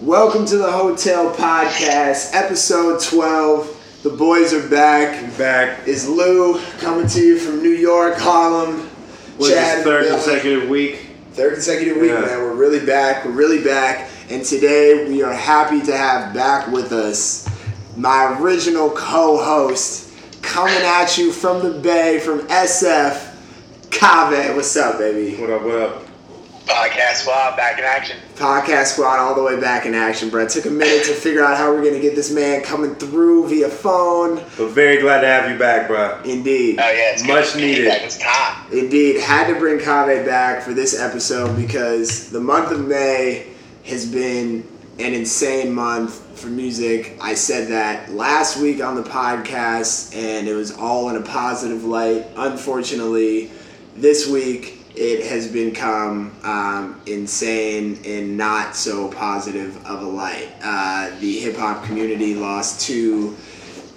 Welcome to the Hotel Podcast, episode 12. The boys are back. Back. It's Lou coming to you from New York, Harlem. Was Chad, third Billy. consecutive week? Third consecutive week, Yeah. man. We're really back. We're really back. And today we are happy to have back with us my original co host coming at you from the Bay, from SF, Kave. What's up, baby? What up, what up? Podcast Squad back in action. Podcast squad all the way back in action, bro. It took a minute to figure out how we're gonna get this man coming through via phone. But very glad to have you back, bro. Indeed. Oh yeah, it's Much to needed. It's time. Indeed. Had to bring Kave back for this episode because the month of May has been an insane month for music. I said that last week on the podcast and it was all in a positive light. Unfortunately, this week it has become um, insane and not so positive of a light. Uh, the hip hop community lost two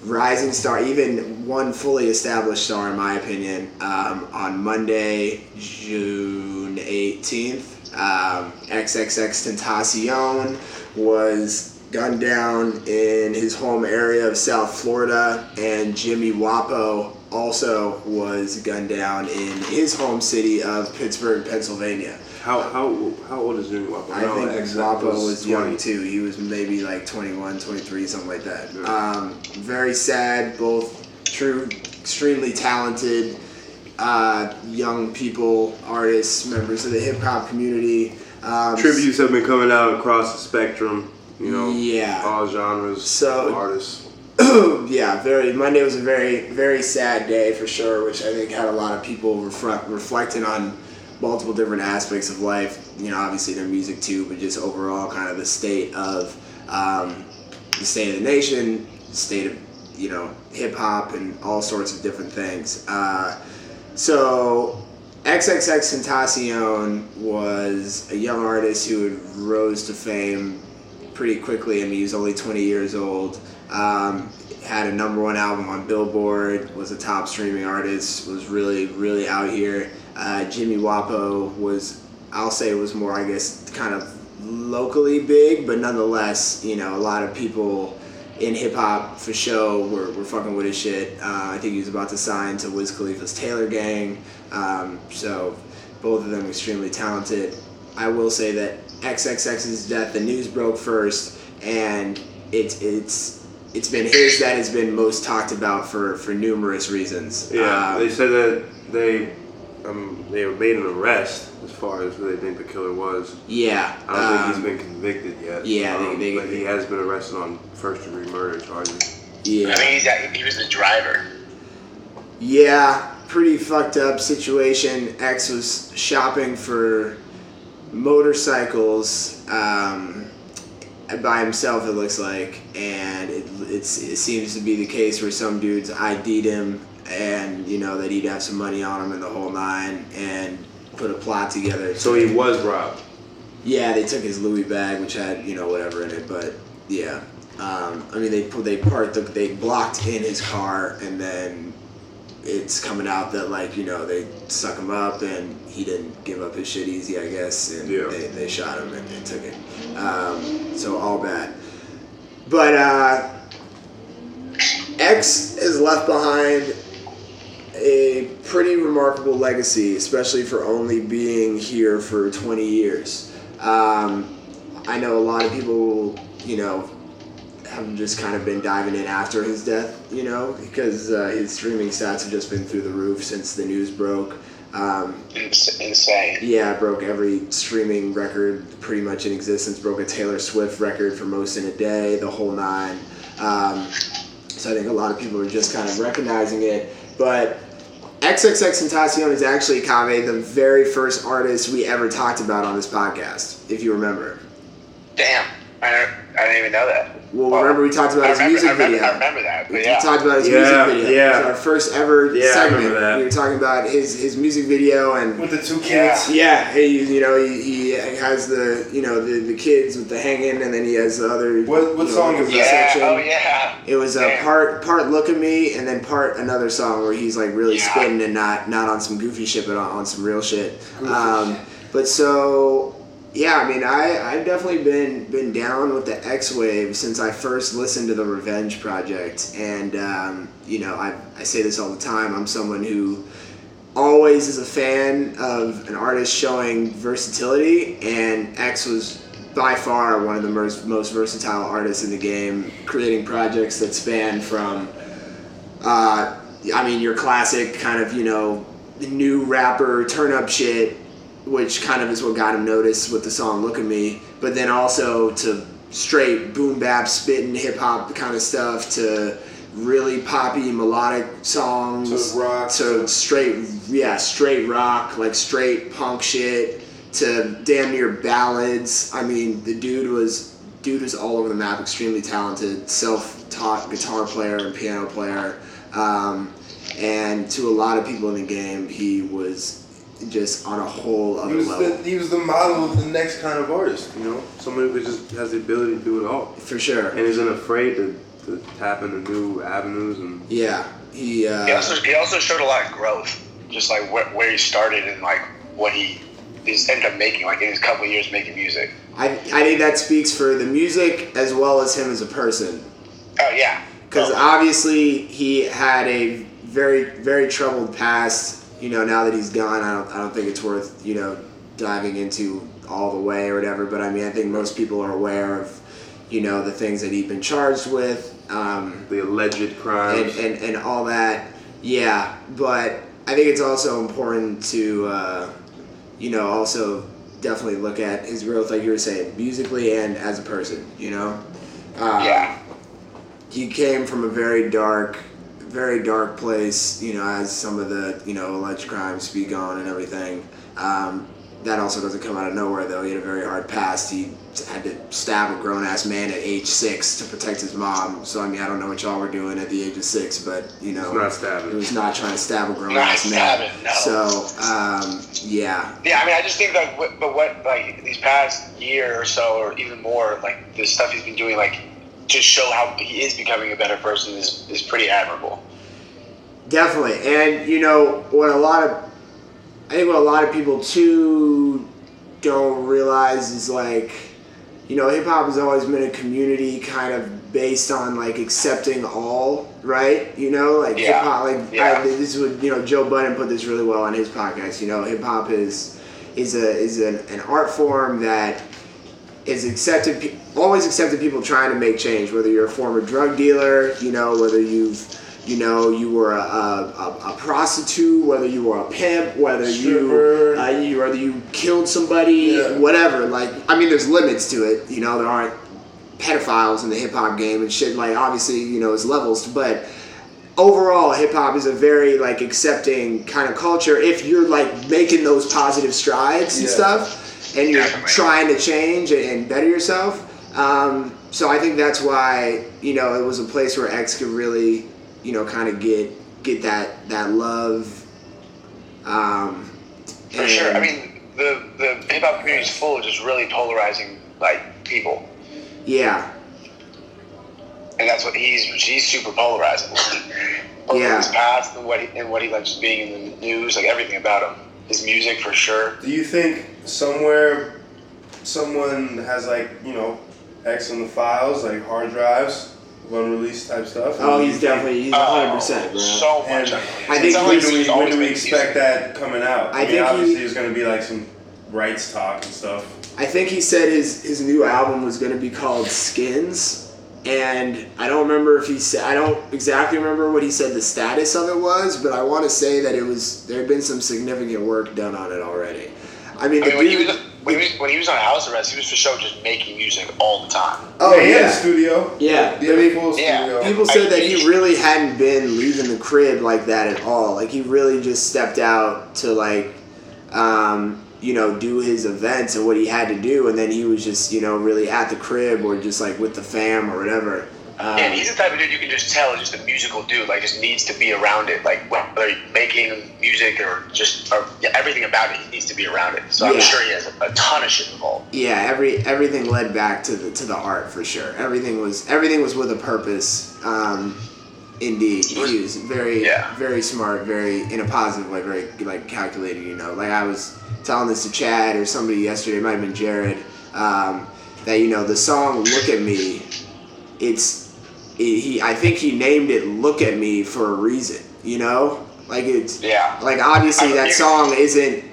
rising star, even one fully established star, in my opinion, um, on Monday, June 18th. Um, XXX Tentacion was gunned down in his home area of South Florida, and Jimmy Wopo also was gunned down in his home city of Pittsburgh, Pennsylvania. How how how old is Jimmy Wopo? I No, think Wopo was, 20. young too. He was maybe like 21, 23, something like that. Yeah. Um, very sad. Both true, extremely talented uh, young people, artists, members of the hip hop community. Um, Tributes have been coming out across the spectrum, you know, Yeah. all genres, So- artists. yeah, very. Monday was a very, very sad day for sure, which I think had a lot of people reflect, reflecting on multiple different aspects of life. You know, obviously their music too, but just overall kind of the state of um, the state of the nation, the state of you know hip hop, and all sorts of different things. Uh, so. XXX Tentacion was a young artist who rose to fame pretty quickly. I mean, he was only 20 years old. Um, had a number one album on Billboard. Was a top streaming artist. Was really, really out here. Uh, Jimmy Wopo was, I'll say, was more, I guess, kind of locally big, but nonetheless, you know, a lot of people in hip hop for show were, were fucking with his shit. Uh, I think he was about to sign to Wiz Khalifa's Taylor Gang. Um, so both of them extremely talented. I will say that XXX's death, the news broke first, and it's it's it's been his that has been most talked about for for numerous reasons. Yeah, Um, they said that they um, they made an arrest as far as who they think the killer was. yeah. I don't think um, he's been convicted yet. yeah, they- um, they- but he has been arrested on first degree murder charges. Yeah. I mean, he's at, he was the driver. Yeah, pretty fucked up situation. X was shopping for motorcycles um, by himself, it looks like, and it, it's, it seems to be the case where some dudes ID'd him and, you know, that he'd have some money on him and the whole nine and put a plot together. So he was robbed. Yeah, they took his Louis bag, which had you know whatever in it, but yeah. Um, I mean, they they part the, they blocked in his car, and then it's coming out that like you know they suck him up, and he didn't give up his shit easy, I guess, and Yeah. they, they shot him and, and took it. Um, so all bad, but uh, X has left behind a pretty remarkable legacy, especially for only being here for 20 years. Um, I know a lot of people, you know, have just kind of been diving in after his death, you know, because uh, his streaming stats have just been through the roof since the news broke. Um, Ins- insane. yeah, broke every streaming record pretty much in existence. Broke a Taylor Swift record for most in a day, the whole nine. Um, so I think a lot of people are just kind of recognizing it. But XXX Tentacion is actually Kame, the very first artist we ever talked about on this podcast, if you remember. Damn. I don't, I didn't even know that. Well, remember we talked about I his remember, music I remember, video. I remember that. But We yeah. talked about his Yeah, music video. yeah. It was our first ever Yeah, I segment. remember that. We were talking about his, his music video and With the two kids. Yeah, he you know he, he has the you know the, the kids with the hanging, and then he has the other. What- what you song is the yeah. section. Oh yeah. It was a part part look at me, and then part another song where he's like really Yeah. spitting and not not on some goofy shit, but on, on some real shit. Um, but so yeah, I mean, I I've definitely been been down with the X Wave since I first listened to the Revenge Project, and um, you know, I I say this all the time. I'm someone who always is a fan of an artist showing versatility, and X was by far one of the most most versatile artists in the game, creating projects that span from. Uh, I mean, your classic kind of, you know, new rapper turn up shit, which kind of is what got him noticed with the song Look at Me, but then also to straight boom bap, spitting hip hop kind of stuff to really poppy melodic songs. To rock. to straight yeah straight rock like straight punk shit to damn near ballads. I mean the dude was dude was all over the map extremely talented self-taught guitar player and piano player. Um, and to a lot of people in the game he was just on a whole He other was level the he was the model of the next kind of artist. You know, somebody who just has the ability to do it all for sure and isn't afraid to, to tap into new avenues and yeah he uh, He also he also showed a lot of growth, just like where, where he started and like what he is ended up making, like in his couple of years making music. I, I think that speaks for the music as well as him as a person Oh yeah, because Oh. obviously he had a very very troubled past. You know, now that he's gone, I don't I don't think it's worth you know diving into all the way or whatever. But I mean, I think most people are aware of you know the things that he'd been charged with. Um, the alleged and, crimes. and, and all that. Yeah, but I think it's also important to, uh, you know, also definitely look at his growth, like you were saying, musically and as a person. You know, um, yeah. he came from a very dark, very dark place. You know, as some of the you know alleged crimes speak on and everything. Um, that also doesn't come out of nowhere, though. He had a very hard past. He had to stab a grown ass man at age six to protect his mom. So I mean, I don't know what y'all were doing at the age of six, but you know, It's not he was not trying to stab a grown ass man. stabbing, no. So um, yeah, Yeah, I mean, I just think like, what, but what like these past year or so, or even more, like the stuff he's been doing, like to show how he is becoming a better person is is pretty admirable. Definitely, and you know what a lot of, I think what a lot of people too don't realize is like, you know, hip hop has always been a community kind of based on like accepting all, right? You know, like hip Yeah. hop, like Yeah. I, this would you know Joe Budden put this really well on his podcast. You know, hip hop is is a is an, an art form that is accepted always accepted people trying to make change whether you're a former drug dealer you know whether you've you know you were a, a, a, prostitute whether you were a pimp whether Stripper. you uh, you whether you killed somebody Yeah. whatever like i mean there's limits to it you know there aren't pedophiles in the hip-hop game and shit like obviously you know it's levels but overall hip hop is a very like accepting kind of culture if you're like making those positive strides and Yeah. stuff and you're Definitely. trying to change and, better yourself um, so i think that's why you know it was a place where x could really you know kind of get get that that love um, For sure. I mean, the the hip hop community is full of just really polarizing like people, yeah and that's what he's he's super polarizing. Both Yeah. his past and what he, and what he likes being in the news, like everything about him. His music for sure. Do you think somewhere someone has like you know X in the files, like hard drives, of unreleased type stuff? oh he's definitely he's 100% Oh, bro So much. And I think when When do we, when do we made expect that coming out? I I, mean, think he- obviously there's going to be like some rights talk and stuff. I think he said his his new album was going to be called Skins, and I don't remember if he said I don't exactly remember what he said the status of it was, but I want to say that it was there had been some significant work done on it already. I mean, I the mean, when he was when he was when he was on house arrest, he was for sure just making music all the time. oh yeah, he had a yeah, studio. yeah. He had I a mean, yeah. studio. People I said that he really hadn't been leaving the crib like that at all. Like he really just stepped out to like, um, you know, do his events and what he had to do, and then he was just you know really at the crib or just like with the fam or whatever. Um, Yeah, and he's the type of dude you can just tell is just a musical dude. Like, just needs to be around it. Like, whether he's making music or just or, yeah, everything about it, he needs to be around it. So Yeah. I'm sure he has a, a ton of shit involved. yeah, every everything led back to the to the art for sure. Everything was everything was with a purpose. Um, Indeed, he was very, Yeah. very smart, very in a positive way, very like calculated. You know, like I was telling this to Chad or somebody yesterday, it might have been Jared, um, that you know the song "Look at Me," it's it, he. I think he named it "Look at Me" for a reason. You know, like it's Yeah. like obviously that song isn't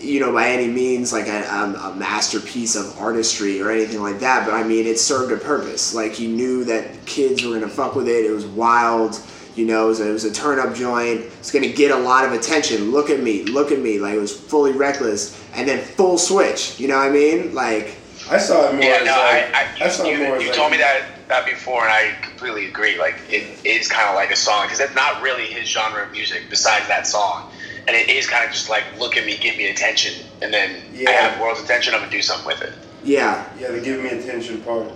you know by any means like a, um, a masterpiece of artistry or anything like that but i mean it served a purpose. Like he knew that kids were gonna fuck with it. It was wild you know it was a, it was a turn up joint. It's gonna get a lot of attention. Look at me look at me. Like it was fully reckless. And then full switch you know what i mean? Like I saw it more Yeah, as no, like I, I, I saw it you, more as you like, told me that that before, and I completely agree. Like, it is kind of like a song because it's not really his genre of music besides that song, and it is kind of just like, look at me, give me attention, and then I Yeah. have the world's attention. I'm gonna do something with it. yeah Yeah, the give me attention part.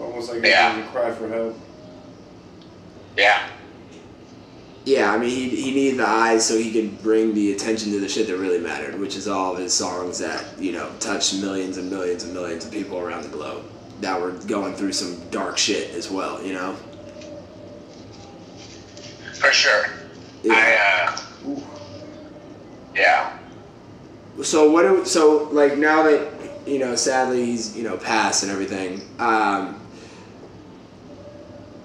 Almost like Yeah. a cry for help. Yeah, yeah i mean he, he needed the eyes so he could bring the attention to the shit that really mattered which is all of his songs that you know touched millions and millions and millions of people around the globe that were going through some dark shit as well you know for sure. Yeah. I, uh. Yeah. So what? Do, so like now that you know, sadly he's you know passed and everything. Um,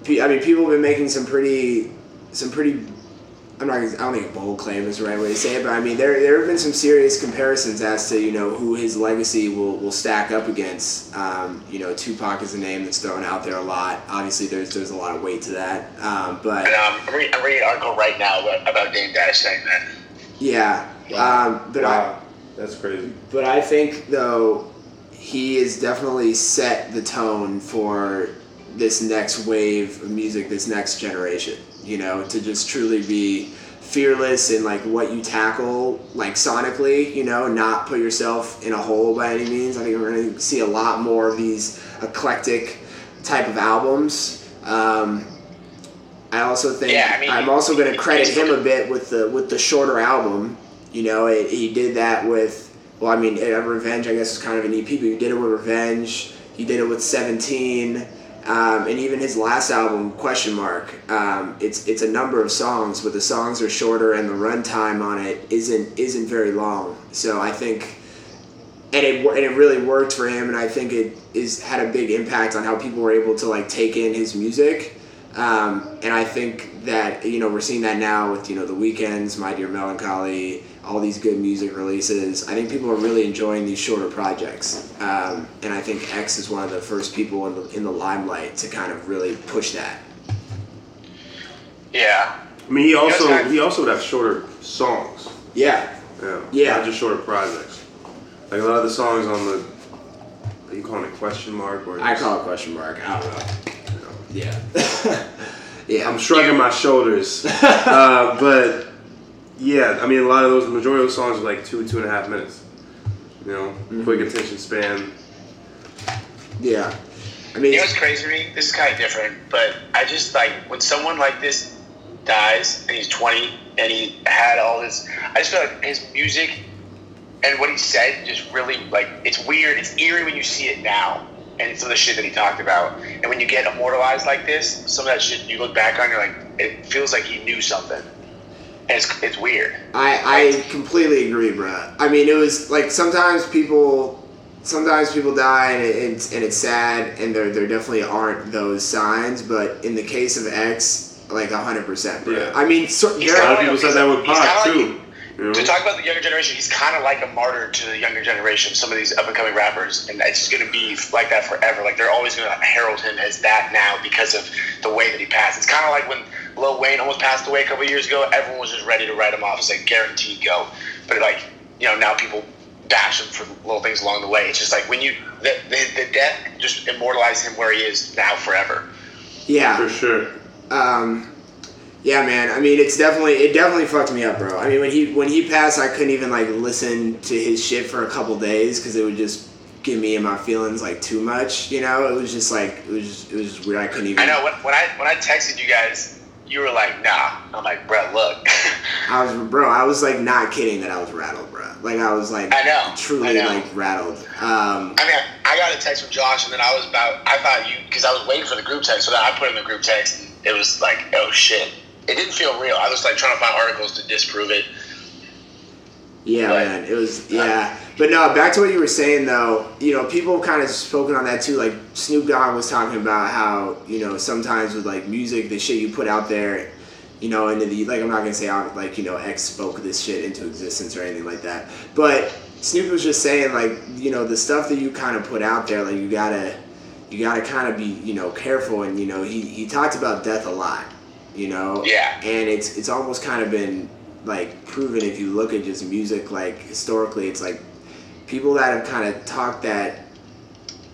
I mean, people have been making some pretty, some pretty. I'm not. I don't think a bold claim is the right way to say it, but I mean, there there have been some serious comparisons as to you know who his legacy will, will stack up against. Um, you know, Tupac is a name that's thrown out there a lot. Obviously, there's there's a lot of weight to that. Um, but And um, I'm, reading, I'm reading an article right now about, about Dame Dash saying that. yeah. Um, but I, that's crazy. But I think though he has definitely set the tone for this next wave of music, this next generation. You know, to just truly be fearless in like what you tackle, like sonically. You know, not put yourself in a hole by any means. I think we're going to see a lot more of these eclectic type of albums. Um, I also think Yeah, I mean, I'm also going to credit him a bit with the with the shorter album. You know, it, he did that with well, I mean, uh, Revenge. I guess is kind of an EP, but he did it with Revenge. He did it with Seventeen, um, and even his last album, Question Mark. Um, it's it's a number of songs, but the songs are shorter, and the runtime on it isn't isn't very long. So I think and it and it really worked for him and I think it is had a big impact on how people were able to like take in his music um, and I think that you know we're seeing that now with you know the Weeknd's My Dear Melancholy all these good music releases I think people are really enjoying these shorter projects um, and I think X is one of the first people in the, in the limelight to kind of really push that Yeah. I mean, he also guys- he also would have shorter songs. yeah Yeah. Yeah. Not just shorter projects. Like a lot of the songs on the. Are you calling it question mark or? I call it question mark I don't know yeah yeah I'm shrugging my shoulders, uh, but yeah, I mean a lot of those, the majority of those songs are like two, two and a half minutes. You know, Mm-hmm. quick attention span. yeah I mean You know what's crazy to me? This is kind of different, but I just like when someone like this dies and he's 20 and he had all this. I just feel like his music and what he said just really like it's weird. It's eerie when you see it now and some of the shit that he talked about. And when you get immortalized like this, some of that shit you look back on, you're like, it feels like he knew something. And it's, it's weird. I, I completely agree, bruh. I mean, it was like sometimes people, sometimes people die and, it, and, and it's sad, and there there definitely aren't those signs. But in the case of X, like hundred percent, bruh. Yeah. I mean, so, He's A there, lot of people said that with he's Pac kinda like- too. You know? To talk about the younger generation, he's kind of like a martyr to the younger generation. Some of these up and coming rappers, and it's just going to be like that forever. Like they're always going to herald him as that now because of the way that he passed. It's kind of like when Lil Wayne almost passed away a couple years ago. Everyone was just ready to write him off. It's like guaranteed go. But like you know now people bash him for little things along the way. It's just like when you the the, the death just immortalized him where he is now forever. yeah, For sure. um, yeah, man. I mean, it's definitely it definitely fucked me up, bro. I mean, when he when he passed, I couldn't even like listen to his shit for a couple days because it would just get me in my feelings like too much. You know, it was just like it was just, it was just weird. I couldn't even. I know when, when I when I texted you guys, you were like, "Nah." I'm like, "Bro, look." I was, bro. I was like not kidding that I was rattled, bro. Like I was like I know, truly I know. like rattled. Um, I mean, I got a text from Josh, and then I was about, I thought you, because I was waiting for the group text, so then I put in the group text, and it was like, oh shit. It didn't feel real. I was like trying to find articles to disprove it. Yeah, But- man, it was yeah. But no, back to what you were saying though. You know, people kind of spoken on that too. Like Snoop Dogg was talking about how you know sometimes with like music, the shit you put out there, you know, and the like I'm not gonna say like you know X spoke this shit into existence or anything like that. But Snoop was just saying like you know the stuff that you kind of put out there, like you gotta you gotta kind of be you know careful and you know he he talked about death a lot. You know. Yeah. And it's it's almost kind of been like proven if you look at just music like historically it's like people that have kind of talked that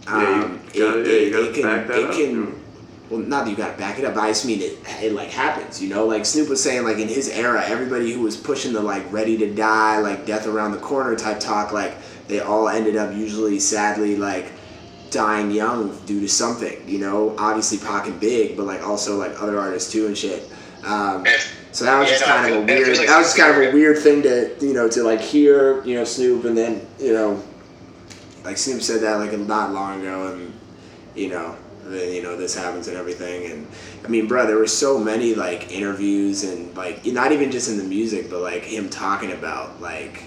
Yeah, you um, gotta- it, yeah, you gotta it can back that it up, can you well not that you gotta back it up but I just mean it it like happens you know? Like Snoop was saying like in his era everybody who was pushing the like ready to die like death around the corner type talk like they all ended up usually sadly like dying young due to something you know? Obviously Pac and Big but like also like other artists too and shit. Um, If- so that was Yeah, just no, kind of a weird. like that was just kind of a weird thing to you know to like hear you know Snoop and then you know like Snoop said that like not long ago and you know then you know this happens and everything and I mean bro there were so many like interviews and like not even just in the music but like him talking about like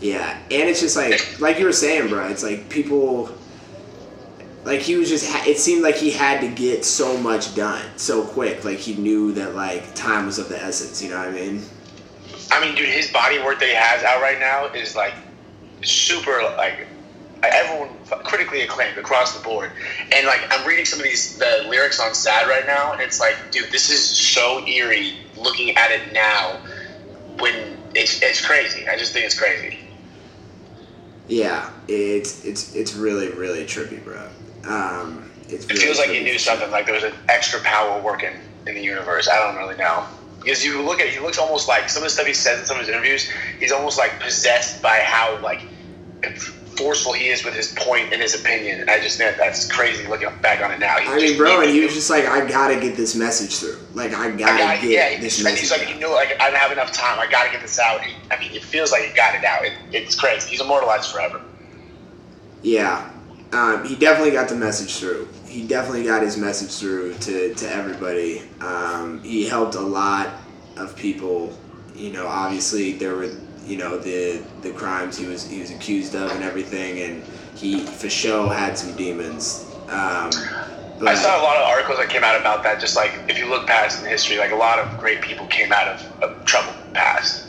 yeah and it's just like like you were saying bro it's like people like he was just ha- it seemed like he had to get so much done so quick like he knew that like time was of the essence you know what i mean I mean, dude, his body work that he has out right now is like super like everyone critically acclaimed across the board. And like I'm reading some of these the lyrics on Sad right now, and it's like, dude, this is so eerie looking at it now. When it's it's crazy. I just think it's crazy. yeah it's it's it's really really trippy bro um it's It feels like he knew something. Like there was an extra power working in the universe. I don't really know. Because you look at, he looks almost like some of the stuff he says in some of his interviews. He's almost like possessed by how like forceful he is with his point and his opinion. And I just think that's crazy looking back on it now. He I mean, bro, and he was just like, I gotta get this message through. Like, I gotta I got, get yeah, this message. he's like, out. you know, like I don't have enough time. I got to get this out. He, I mean, it feels like he got it out. It, it's crazy. He's immortalized forever. Yeah, um, he definitely got the message through. He definitely got his message through to, to everybody. Um, he helped a lot of people. You know, obviously there were you know the the crimes he was he was accused of and everything, and he for sure had some demons. Um, I saw a lot of articles that came out about that. Just like if you look past in history, like a lot of great people came out of, of trouble past.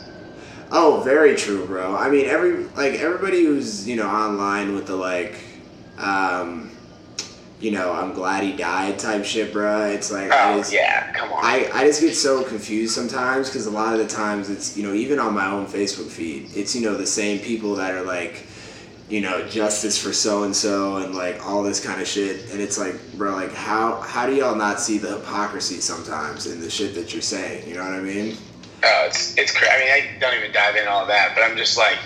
Oh, very true, bro. I mean, every like everybody who's you know online with the like, um, you know, I'm glad he died type shit, bro. It's like I Oh just, yeah, come on. I, I just get so confused sometimes because a lot of the times it's you know even on my own Facebook feed it's you know the same people that are like you know justice for so and so and like all this kind of shit and it's like bro like how how do y'all not see the hypocrisy sometimes in the shit that you're saying you know what I mean Oh, it's it's crazy. I mean, I don't even dive in all that, but I'm just like,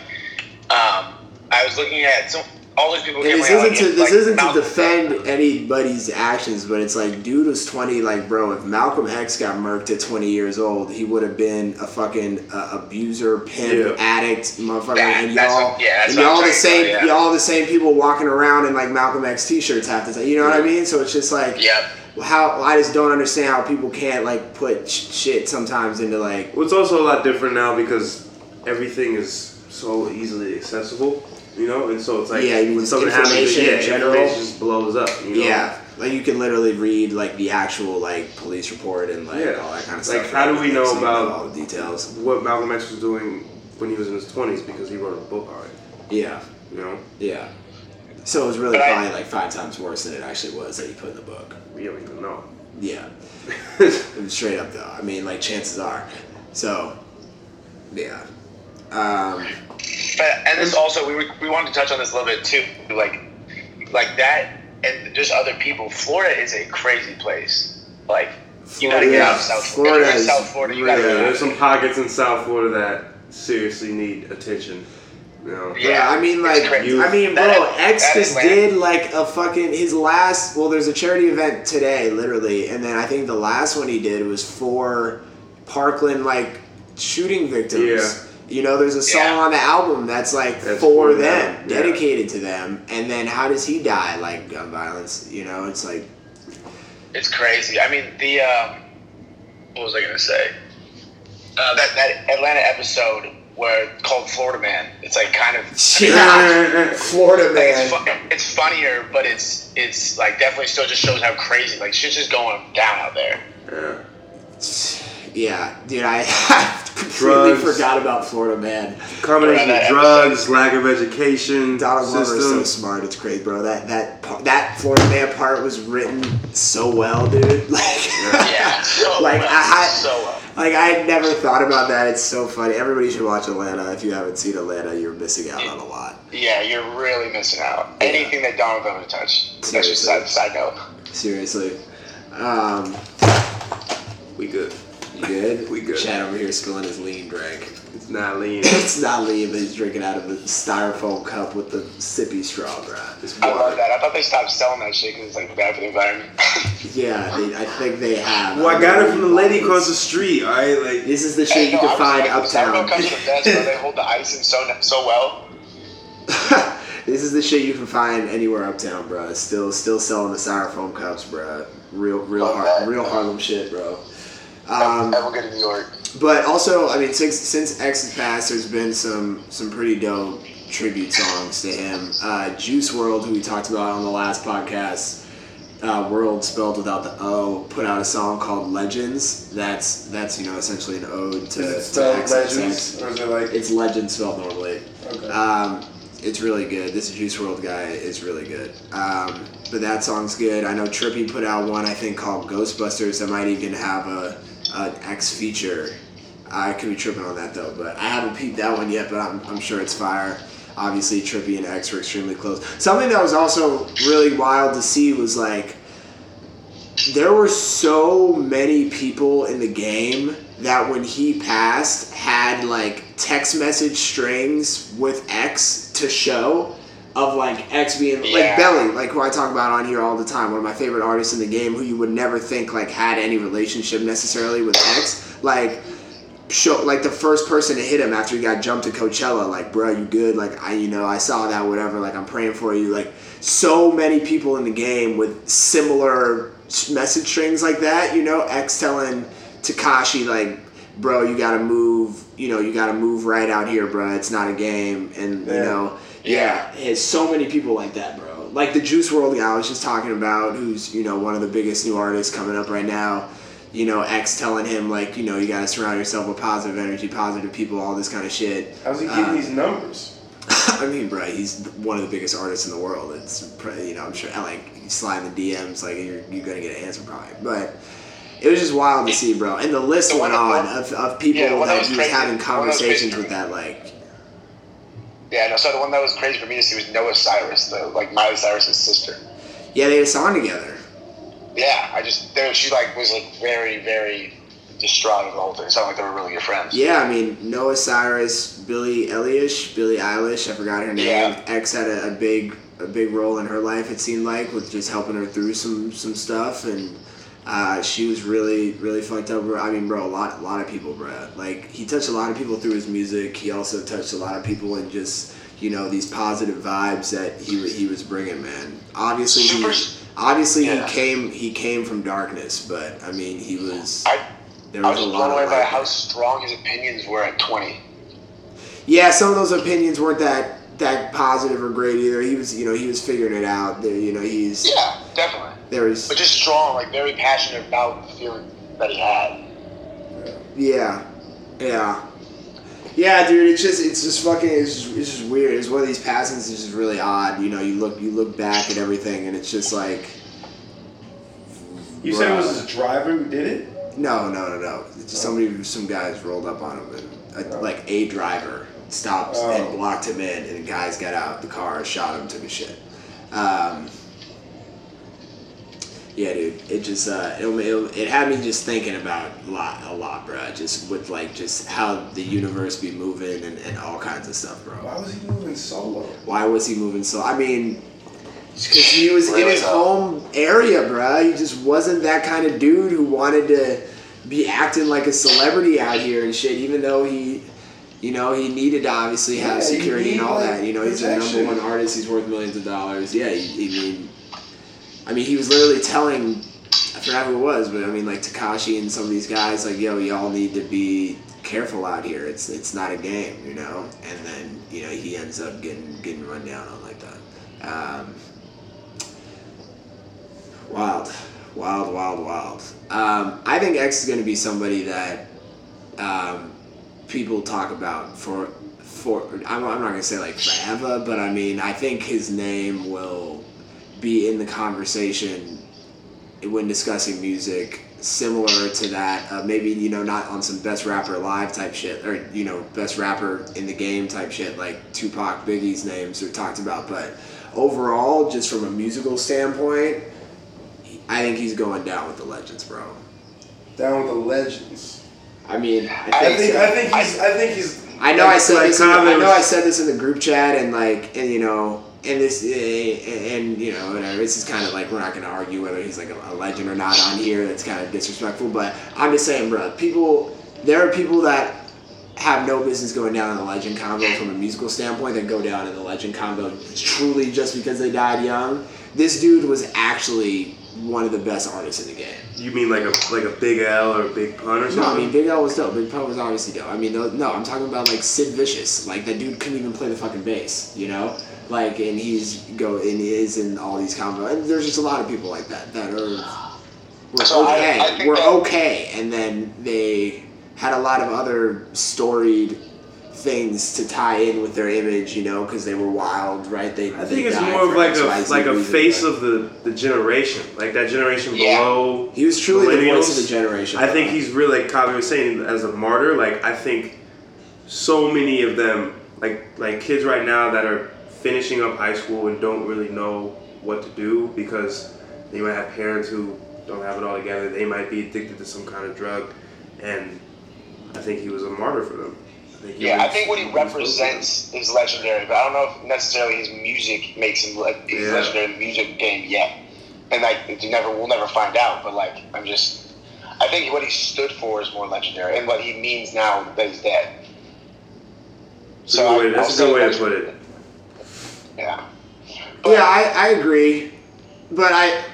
um, I was looking at some all those people. And this isn't to like, isn't to Malcolm- defend anybody's actions, but it's like dude was twenty. Like bro, if Malcolm X got murked at twenty years old, he would have been a fucking uh, abuser, pimp, Yeah. addict, motherfucker. That- and y'all, what- yeah, and y'all the same, about, yeah. y'all the same people walking around in like Malcolm X t-shirts half the time. You know what I mean? So it's just like Yep. how I just don't understand how people can't like put sh- shit sometimes into like Well, it's also a lot different now because everything is so easily accessible, you know, and so it's like Yeah, you mean when something information happens, yeah, in general? information just blows up. You know? yeah. Like you can literally read like the actual like police report and like Yeah. all that kind of stuff. Like, how do we know So about- all the details? What Malcolm X was doing when he was in his twenties because he wrote a book on it. Yeah, You know, yeah. So it was really But I- probably like five times worse than it actually was that he put in the book. we don't even know. Yeah, straight up though. I mean, like chances are. So, yeah. Um, But and this also we, we wanted to touch on this a little bit too, like like that and just other people. Florida is a crazy place. Like you gotta get out of South Florida Florida. If you're in is South Florida, you gotta Yeah, there's some pockets in South Florida that seriously need attention. You know, Yeah. yeah, I mean, like. I mean, bro, That- X just did like a fucking his last. Well, there's a charity event today, literally, and then I think the last one he did was for Parkland like shooting victims. Yeah. You know, there's a song Yeah. on the album that's like That's for for them, them, yeah. dedicated to them. And then how does he die? Like gun violence. You know, it's like It's crazy. I mean, the um, what was I gonna say? Uh, that that Atlanta episode where called Florida Man. It's like kind of. Yeah. Florida Like man. it's, it's funnier, but it's it's like definitely still just shows how crazy like shit's just going down out there. Yeah. Yeah, dude, I completely Drugs. forgot about Florida man. Combination of drugs, lack of education, Donald Glover is so smart. It's crazy, bro. That that that Florida man part was written so well, dude. Like, Yeah, so like well, I, I so well. like I never thought about that. It's so funny. Everybody should watch Atlanta. If you haven't seen Atlanta, you're missing out on a lot. Yeah, you're really missing out. Anything that Donald Glover touched. That's just Seriously. a side, side note. Seriously. Um, We good. You good? We good. Chad over here spilling his lean drink. It's not lean. It's not lean, but he's drinking out of a styrofoam cup with the sippy straw, bro. It's I love that. I thought they stopped selling that shit because it's like bad for the environment. Yeah, they, I think they have. Well, I got it from the lady across the street. All right, like This is the shit you no, can find like, uptown. Starbucks comes with the best, bro. They hold the ice in so so well. this is the shit you can find anywhere uptown, bro. Still, still selling the styrofoam cups, bro. Real, real, Love hard, that. real Harlem shit, bro. Um, Everyone good in New York. but also, I mean, since since X has passed, there's been some some pretty dope tribute songs to him. Uh, Juice WRLD, who we talked about on the last podcast, uh, World spelled without the O, put out a song called Legends. That's that's you know essentially an ode to, Is it to legends or is it like It's legend spelled normally. okay? Um, it's really good. This Juice WRLD guy is really good. Um, but that song's good. I know Trippie put out one I think called Ghostbusters that might even have a an X feature. I could be tripping on that though, but I haven't peeped that one yet. But I'm, I'm sure it's fire. Obviously, Trippie and X were extremely close. Something that was also really wild to see was like there were so many people in the game that when he passed had like text message strings with X to show of like X being like Belly, like who I talk about on here all the time, one of my favorite artists in the game who you would never think like had any relationship necessarily with X. Like show like the first person to hit him after he got jumped to Coachella, like, bro, you good? Like I you know, I saw that, whatever, like I'm praying for you. Like so many people in the game with similar message strings like that, you know, X telling Tekashi like, bro, you gotta move, you know, you gotta move right out here, bro. It's not a game, and you know, yeah, it's so many people like that, bro. Like the Juice WRLD guy I was just talking about, who's you know one of the biggest new artists coming up right now. You know, X telling him like, you know, you gotta surround yourself with positive energy, positive people, all this kind of shit. How's he getting uh, these numbers? I mean, bro, he's one of the biggest artists in the world. It's you know, I'm sure like you slide the DMs, like you're, you're gonna get an answer probably. But it was just wild to see, bro. And the list one went on of, of people Yeah, that that he was having the one that was crazy conversations with that like Yeah, no. So the one that was crazy for me to see was Noah Cyrus, the like Miley Cyrus's sister. yeah, they had a song together. Yeah, I just there she like was like very very distraught whole thing. It sounded like they were really good friends. Yeah, I mean Noah Cyrus, Billie Eilish, Billie Eilish, I forgot her name. Yeah. X had a, a big a big role in her life. It seemed like with just helping her through some some stuff, and uh, she was really really fucked up. I mean, bro, a lot a lot of people, bro. Like he touched a lot of people through his music. He also touched a lot of people in just you know these positive vibes that he he was bringing, man. Obviously, Super. he, obviously Yeah. he came he came from darkness, but I mean he was. I There I was was a blown away by how strong his opinions were at twenty. Yeah, some of those opinions weren't that that positive or great either. He was, you know, he was figuring it out. You know, he's Yeah, definitely. There was, But just strong, like very passionate about the feeling that he had. yeah, yeah, yeah, dude. It's just, it's just fucking, it's just, it's just weird. It's one of these passings. It's just really odd. You know, you look, you look back at everything, and it's just like, You said it was bruh. his driver who did it? no, no, no, no. It's just somebody, some guys rolled up on him, and a, like a driver stopped Oh. and blocked him in, and the guys got out the car, shot him, took a shit. Um, yeah, dude. It just uh, it, it, it had me just thinking about a lot, a lot, bro. Just with like just how the universe be moving and, and all kinds of stuff, bro. Why was he moving solo? Why was he moving so? I mean, because he was in his home area, bro. He just wasn't that kind of dude who wanted to be acting like a celebrity out here and shit. Even though he, you know, he needed to obviously have Yeah, security and all like, that. You know, he's a number one artist. He's worth millions of dollars. Yeah, he, he mean, I mean, he was literally telling I forgot who it was, but I mean, like Tekashi and some of these guys, like, yo, y'all need to be careful out here. It's it's not a game, you know. And then you know he ends up getting getting run down on like that. Um, wild, wild, wild, wild. Um, I think X is going to be somebody that um, people talk about for for. I'm, I'm not going to say like forever, but I mean, I think his name will be in the conversation when discussing music similar to that uh, maybe you know not on some best rapper live type shit or you know best rapper in the game type shit like tupac biggie's names are talked about but overall just from a musical standpoint i think he's going down with the legends bro Down with the legends. i mean i think, I think so. I think he's I think he's I know I said like this. In I know I said this in the group chat, and like, and you know, and this, eh, and you know, whatever. This is kind of like we're not gonna argue whether he's like a, a legend or not on here. That's kind of disrespectful. But I'm just saying, bro. People, there are people that have no business going down in the legend combo from a musical standpoint that go down in the legend combo truly just because they died young. This dude was actually one of the best artists in the game. You mean like a like a big L or a big pun or something? No, I mean Big L was dope. Big Pun was obviously dope. I mean, no, no, I'm talking about like Sid Vicious. Like that dude couldn't even play the fucking bass, you know. Like, and he's go and he is in all these combos. And there's just a lot of people like that that are were So okay. I think were that- okay, and then they had a lot of other storied things to tie in with their image, you know, because they were wild, right? They. I they think it's more of like XYZ a like a reason, face but of the the generation, like that generation Yeah. below. He was truly the voice of the generation. I think he's really like Kavi was saying as a martyr. Like I think so many of them, like like kids right now that are finishing up high school and don't really know what to do because they might have parents who don't have it all together. They might be addicted to some kind of drug, and I think he was a martyr for them. I think he Yeah, I think what he was to. represents is legendary, but I don't know if necessarily his music makes him le- he's Yeah. legendary music game yet. And like you never, we'll never find out. But like, I'm just, I think what he stood for is more legendary, and what he means now that he's dead. Good way- I- that's a good way to put it. Yeah. Yeah, I, I agree, but I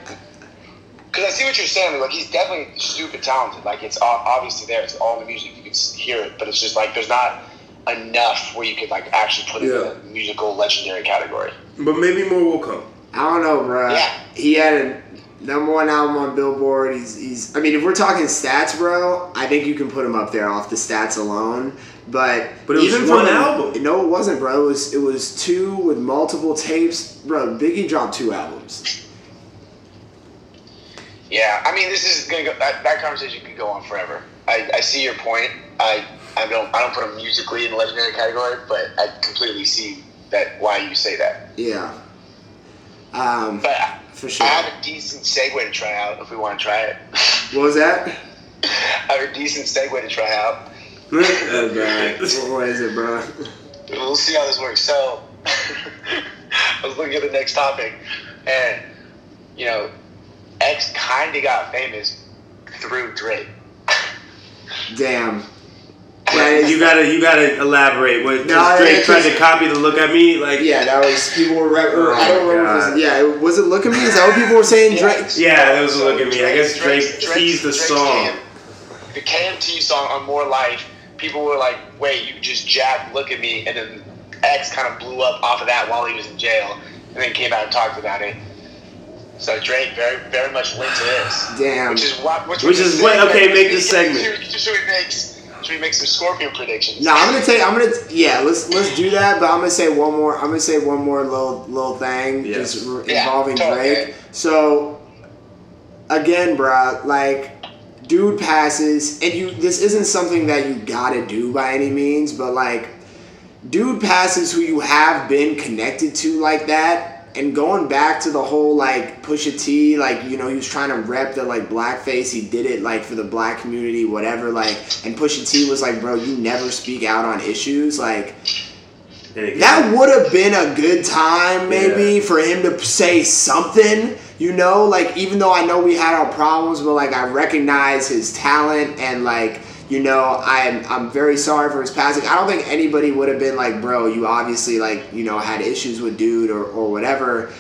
Because I see what you're saying. Like he's definitely stupid talented. Like it's obviously there. It's all the music. You can hear it, but it's just like there's not enough where you could like actually put it Yeah. in the musical legendary category. But maybe more will come. I don't know, bro. Yeah. He had a number one album on Billboard. He's, he's. I mean, if we're talking stats, bro, I think you can put him up there off the stats alone. But But it was even one from- album. No, it wasn't, bro. It was it was two with multiple tapes, bro. Biggie dropped two albums. Yeah, I mean, this is gonna go. That, that conversation could go on forever. I, I see your point. I I don't I don't put him musically in the legendary category, but I completely see that why you say that. Yeah. Um, But I, for I sure. have a decent segue to try out if we want to try it. What was that? I have a decent segue to try out. Uh, bro, what is it, bro? We'll see how this works. So, I was looking at the next topic, and you know, X kind of got famous through Drake. Damn. That is- you gotta you gotta elaborate. What No, Drake tried to copy the look at me like Yeah, that was people were. Re- or, I Oh don't remember. If it was, yeah, was it "Look at Me"? Is that what people were saying? Drake. Yeah, that was a So look at me. I guess Drake Drake's- teased the Drake's song. KM the KMT song on More Life, people were like, wait, you just jacked Look at Me, and then X kind of blew up off of that while he was in jail, and then came out and talked about it. So Drake very, very much linked to this. Damn. Which is what, which, Which is what- okay, make the Should- segment. Should, should we make, should we make some Scorpion predictions? No, I'm gonna take. I'm gonna. Yeah, let's let's do that. But I'm gonna say one more. I'm gonna say one more little little thing, Yes. just Yeah, involving totally. Drake. So, again, bruh, like, dude passes, and you. This isn't something that you gotta do by any means, but like, dude passes who you have been connected to like that. And going back to the whole like Pusha T, like you know he was trying to rep the like blackface. He did it like for the black community, whatever. Like, and Pusha T was like, "Bro, you never speak out on issues." Like, that would have been a good time, maybe, Yeah. for him to say something. You know, like even though I know we had our problems, but like I recognize his talent and like you know I'm I'm very sorry for his passing. I don't think anybody would have been like, bro, you obviously like you know had issues with dude or or whatever.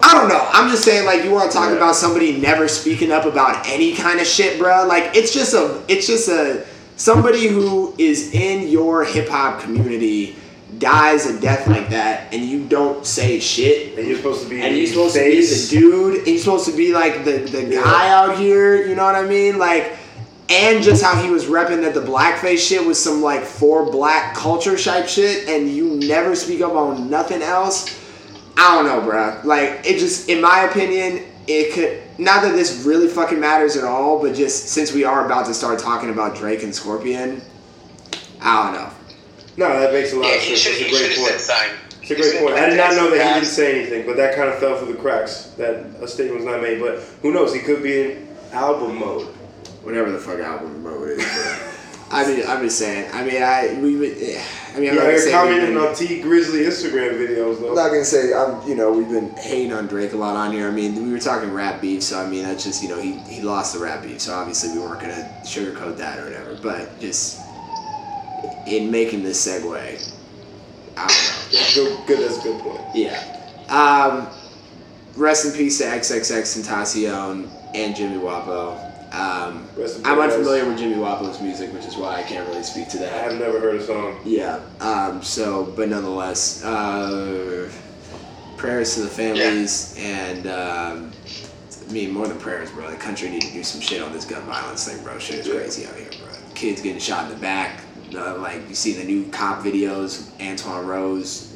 I don't know. I'm just saying, like, you want to talk Yeah. about somebody never speaking up about any kind of shit, bro. Like, it's just a, it's just a, somebody who is in your hip hop community dies a death like that, and you don't say shit. And you're supposed to be. And you're supposed face. to be the dude, and you're supposed to be like the, the Yeah. guy out here, you know what I mean? Like, and just how he was repping that the blackface shit was some like for black culture type shit, and you never speak up on nothing else. I don't know, bruh. Like, it just, in my opinion, it could, not that this really fucking matters at all, but just since we are about to start talking about Drake and Scorpion, I don't know. No, that makes a lot Yeah, of sense. should That's a great point. said sign. It's a great point. I did not know that he didn't say anything, but that kind of fell through the cracks. That a statement was not made. But who knows? He could be in album mode. Whatever the fuck album mode is. I mean, I'm just saying. I mean, I we. Eh, I mean, I'm yeah, not gonna say commenting been- on Tee Grizzley Instagram videos though. I'm not gonna say I'm. You know, we've been hating on Drake a lot on here. I mean, we were talking rap beef, so I mean, that's just you know he he lost the rap beef, so obviously we weren't gonna sugarcoat that or whatever. But just in making this segue, I don't know. That's good, good. That's a good point. Yeah. Um, rest in peace to XXXTentacion and Jimmy Wopo. Um, I'm unfamiliar with Jimmy Wopo's music, which is why I can't really speak to that. I've never heard a song. Yeah. Um, so, but nonetheless, uh, prayers to the families and. Um, I mean, more than prayers, bro. The country need to do some shit on this gun violence thing, bro. Shit is Yeah. crazy out here, bro. Kids getting shot in the back. Uh, like you see the new cop videos, Antwon Rose.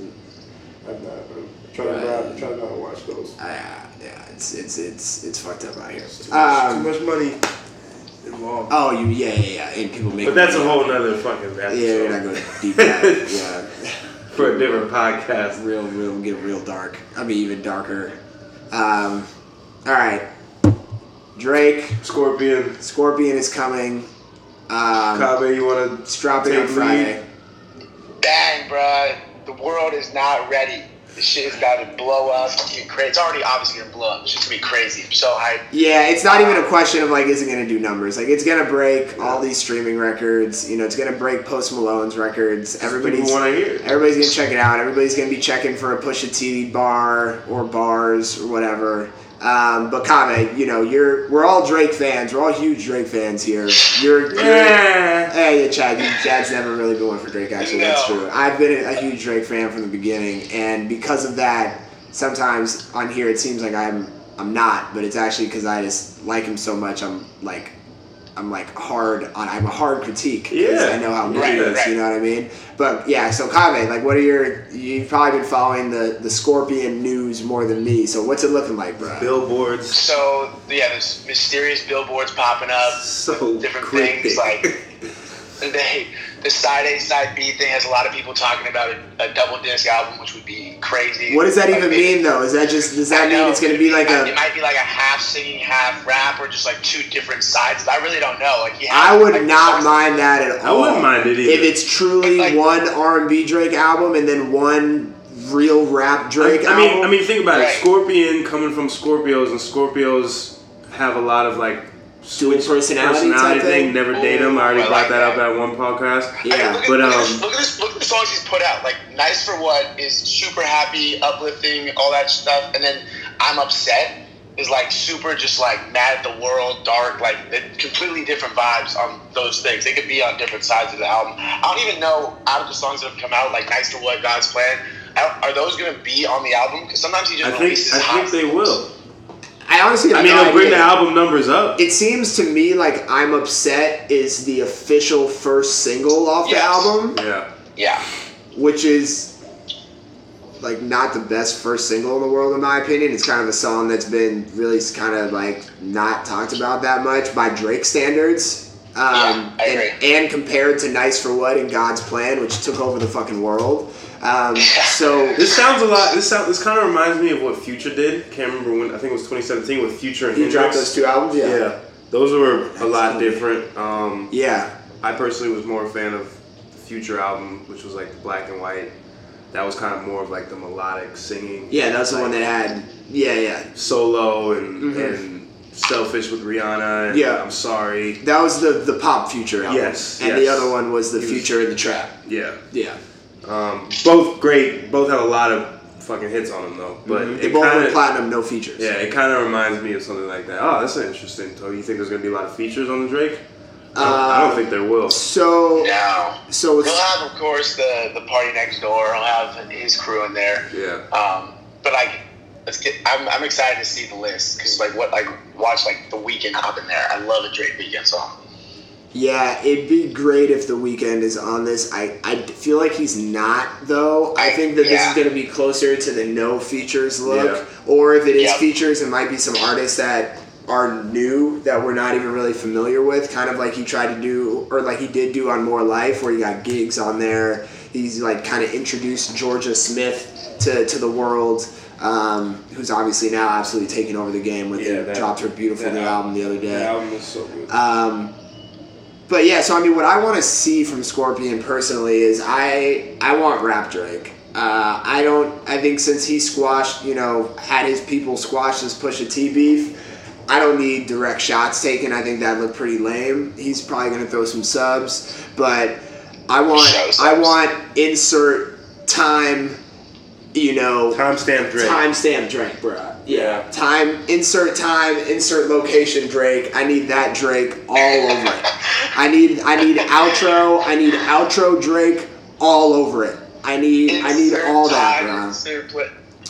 I've not. I'm trying to Right. not, trying not to watch those. Uh, yeah, it's it's it's it's fucked up out here. Too much, Um, too much money involved. oh, you yeah yeah yeah, and people make. But that's a whole nother fucking episode. Yeah, we're not going to deep dive. yeah, for a different podcast. real real get real dark. I mean even darker. Um, all right, Drake, Scorpion, Scorpion is coming. Um, Kabe, you wanna it's dropping on Take Friday. Bang, bruh. The world is not ready. This shit is about to blow up. It's gonna be crazy. It's already obviously gonna blow up. It's just gonna be crazy. I'm so hyped. Yeah, it's not even a question of like, is it gonna do numbers? Like, it's gonna break all these streaming records. You know, it's gonna break Post Malone's records. Everybody's people wanna hear. it. Everybody's gonna check it out. Everybody's gonna be checking for a push Pusha T bar or bars or whatever. Um, but Kame, you know, you're we're all Drake fans. We're all huge Drake fans here. You're, you're Yeah. Hey, yeah, Chad. you- Chad's never really been one for Drake. Actually, that's true. I've been a huge Drake fan from the beginning, and because of that, sometimes on here it seems like I'm I'm not, but it's actually because I just like him so much. I'm like I'm like hard on. I'm a hard critique Yeah. I know how good Right, he is. right. You know what I mean? But yeah, so Kame, like, what are your? You've probably been following the the Scorpion news more than me. So what's it looking like, bro? Billboards. So yeah, there's mysterious billboards popping up. So different cryptic. things like they, the side A side B thing has a lot of people talking about a, a double disc album, which would be crazy. What does that Like, even maybe- mean, though? Is that just does I that mean know, it's gonna be like a? it a? might be like a half singing, half rap, or just like two different sides. I really don't know. Like he I would like, not mind that at all. I wouldn't mind it either. if it's truly Like- one R and B Drake album and then one real rap Drake I mean, album. I mean, think about Right. it. Scorpion coming from Scorpios, and Scorpios have a lot of like Dual switch personality type thing? Never date him. I already Ooh, I brought like that up at one podcast. I mean, yeah, look, at, but, look, at um, this, look at this. Look at the songs he's put out. Like "Nice for What" is super happy, uplifting, all that stuff, and then "I'm Upset" is like super, just like mad at the world, dark, like completely different vibes on those things. They could be on different sides of the album. I don't even know out of the songs that have come out, like "Nice for What," "God's Plan." Are those gonna be on the album? Because sometimes he just I think releases I think they will. I honestly, have I mean, no they'll bring idea. the album numbers up. It seems to me like "I'm Upset" is the official first single off the album, Yeah. Yeah. which is like not the best first single in the world in my opinion. It's kind of a song that's been really kind of like not talked about that much by Drake standards. Um, Yeah, I and, agree. and compared to "Nice for What" and "God's Plan," which took over the fucking world. Um, so This sounds a lot. This sound, This kind of reminds me of what Future did. Can't remember when. I think it was 2017 with Future and he dropped HNDRXX. those two albums. Yeah, Yeah, those were a lot different. Um, yeah. I personally was more a fan of the Future album, which was like the black and white. That was kind of more of like the melodic singing. Yeah, that's the one that had. Yeah, yeah. solo and Mhm. and selfish with Rihanna. And Yeah. I'm sorry. That was the the pop future album. Yes, And the other one was the was- future in the trap. Yeah. Yeah. Um, both great. Both had a lot of fucking hits on them though. But Mm-hmm. They it both kinda, went platinum, no features. Yeah, it kind of reminds me of something like that. Oh, that's interesting. So you think there's gonna be a lot of features on the Drake? I don't, I don't Uh, think there will. So, No. so it's, He'll have, of course, the the PARTYNEXTDOOR. He'll have his crew in there. Yeah. Um, but like, let's get. I'm, I'm excited to see the list because like what like watch like the Weeknd hop in there. I love a Drake Weeknd song. Yeah, it'd be great if the Weeknd is on this. I, I feel like he's not though. I think that this is going to be closer to the no features look, Yeah. or if it is Yeah. features, it might be some artists that are new that we're not even really familiar with. Kind of like he tried to do, or like he did do on More Life, where he got Giggs on there. He's like kind of introduced Jorja Smith to to the world. Um, who's obviously now absolutely taking over the game with Yeah, that- dropped her beautiful new al- album the other day. The album is so good. Um, but yeah, so I mean, what I want to see from Scorpion personally is I I want Rap Drake. Uh, I don't. I think since he squashed, you know, had his people squash this Pusha T beef, I don't need direct shots taken. I think that looked pretty lame. He's probably gonna throw some subs, but I want I want insert time. You know, Timestamp Drake. Timestamp Drake, bruh. Yeah. Time, insert time, insert location Drake. I need that Drake all over it. I need I need outro, I need outro Drake all over it. I need I need Insert all that, bro. insert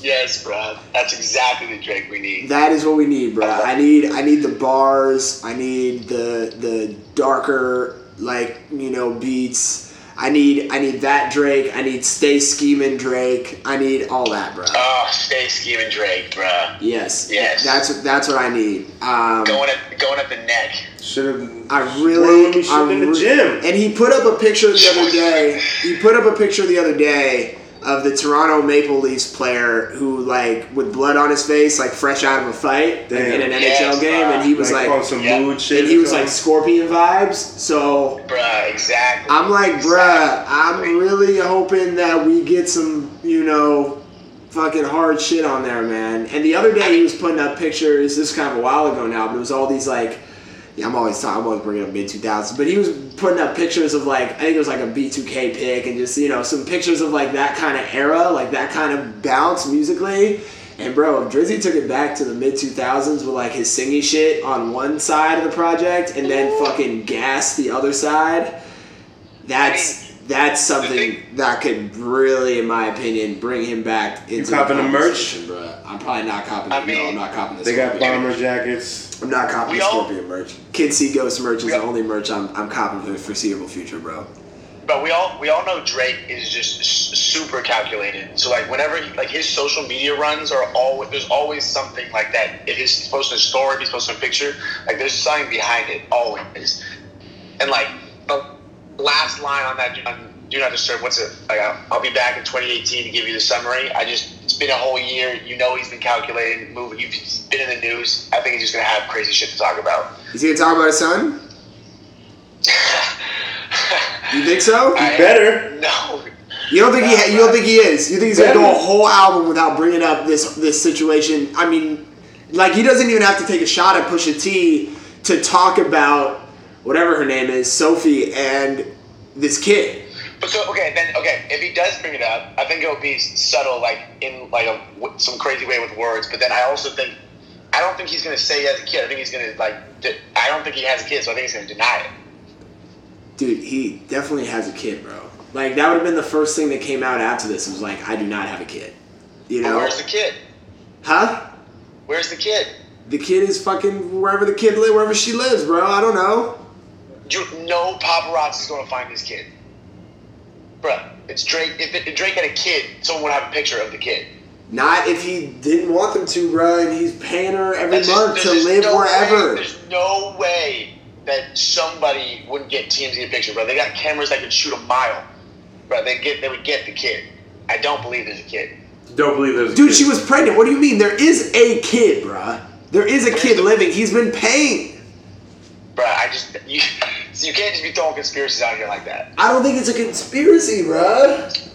Yes, bro. That's exactly the Drake we need. That is what we need, bro. I need I need the bars, I need the the darker like, you know, beats. I need I need that Drake. I need stay scheming Drake. I need all that, bro. Oh, stay scheming Drake, bro. Yes. Yes. That's that's what I need. Um Going at going at the neck. Should have. I really, should I in the re- gym. And he put up a picture the other day. He put up a picture the other day of the Toronto Maple Leafs player who, like, with blood on his face, like fresh out of a fight like, in an Damn. NHL Yes, game, and he was like, like, some yeah. mood shit. and he was like. Scorpion vibes. So Bruh, exactly. I'm like, bruh, I'm really hoping that we get some, you know, fucking hard shit on there, man. And the other day he was putting up pictures. This is kind of a while ago now, but it was all these like, yeah, I'm always talking, I'm always bringing up mid 2000s, but he was putting up pictures of like, I think it was like a B2K pick and just you know some pictures of like that kind of era, like that kind of bounce musically. And bro, if Drizzy took it back to the mid 2000s with like his singy shit on one side of the project and then mm-hmm. fucking gas the other side, that's that's something that could really, in my opinion, bring him back into copping the merch? bro. I'm probably not copping. I no, mean, I'm not copping this. They got bomber jackets. I'm not copping We the all- Scorpion merch. Kid See Ghost merch is the all- only merch I'm, I'm copping for the foreseeable future, bro. But we all we all know Drake is just super calculated. So like whenever he, like his social media runs are always there's always something like that. If he's posting a story, if he's posting a picture, like there's something behind it always. And like the last line on that on Do Not Disturb, what's it? Like I'll, I'll be back in 2018 to give you the summary. I just it's been a whole year. You know he's been calculating, moving. You've been in the news. I think he's just gonna have crazy shit to talk about. Is he gonna talk about his son? You think so? I- Better. No. You don't think he? You don't think he is? You think he's gonna go a whole album without bringing up this this situation? I mean, like he doesn't even have to take a shot at Pusha T to talk about whatever her name is, Sophie, and this kid. But so okay, then okay, if he does bring it up, I think it'll be subtle, like in like a w- some crazy way with words. But then I also think I don't think he's gonna say he has a kid. I think he's gonna like de- I don't think he has a kid, so I think he's gonna deny it. Dude, he definitely has a kid, bro. Like that would have been the first thing that came out after this. Was like, I do not have a kid. You But know? where's the kid? Huh? Where's the kid? The kid is fucking wherever the kid live, wherever she lives, bro. I don't know. You no paparazzi's gonna find his kid, Bruh, It's Drake. If, if Drake had a kid, someone would have a picture of the kid. Not if he didn't want them to, bro, and he's paying her every That's month there's to just live no wherever. Way, there's no way that somebody wouldn't get TMZ a picture, bro. They got cameras that could shoot a mile, bro. They get they would get the kid. I don't believe there's a kid. Don't believe there's. a Dude, kid. she was pregnant. What do you mean? There is a kid, bruh. There is a Where's kid the- living. He's been paying. Bro, I just you you can't just be throwing conspiracies out here like that. I don't think it's a conspiracy, bruh.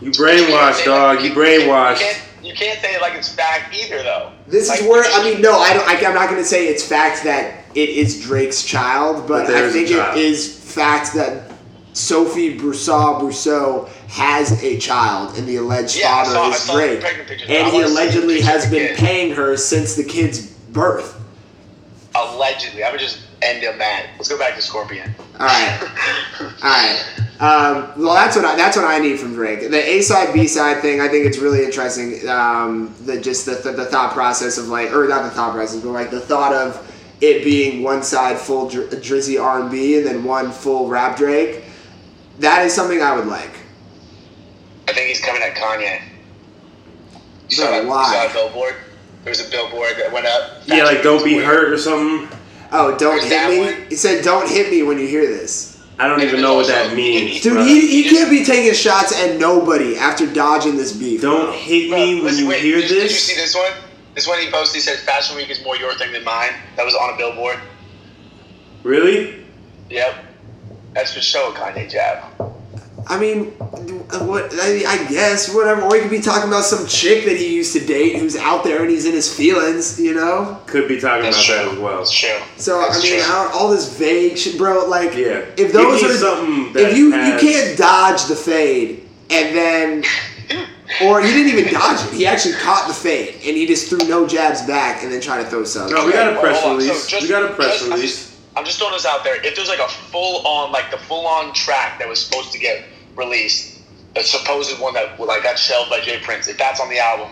You brainwashed, dog. You You brainwashed. can't you can't say it like it's fact either, though. This Like, is where I mean, no, I don't. I, I'm not going to say it's fact that it is Drake's child, but, But I think it is fact that Sophie Broussard Brussaux has a child, and the alleged Yeah, father saw- is Drake. pregnant pictures. I And he wanna see the allegedly has been again. paying her since the kid's birth. Allegedly, I would just end on that. Let's go back to Scorpion. All right. All right. Um, well, that's what I, that's what I need from Drake. The A side B side thing, I think it's really interesting. Um, the just the, the, the thought process of like, or not the thought process, but like the thought of it being one side full dr- Drizzy R and B and then one full rap Drake. That is something I would like. I think he's coming at Kanye. You saw, Bro, that, you saw a billboard? There was a billboard that went up. Yeah, like don't be Weird. hurt or something. Oh, don't There's hit me. one. He said, "Don't hit me when you hear this." I don't even know what that means. Dude, bruh. he, he can't be taking shots at nobody after dodging this beef. don't bro. hit Bro, me when listen, you wait, hear did, Did you see this one? This one he posted. He said, "Fashion Week is more your thing than mine." That was on a billboard. Really? Yep. That's for sure, Kanye jab. I mean, what? I, mean, I guess whatever. Or he could be talking about some chick that he used to date who's out there and he's in his feelings, you know. Could be talking That's about true. that as well. That's true. So That's I mean, true. I all this vague shit, bro. Like, Yeah. if those are something that if you has- you can't dodge the fade and then. Or he didn't even dodge it. He actually caught the fade, and he just threw no jabs back, and then tried to throw some. No, we got a press hold on. So release. just- we got a press just- I'm release. just- I'm just throwing this out there. If there's like a full on, like the full on track that was supposed to get released, a supposed one that like got shelved by J. Prince, if that's on the album,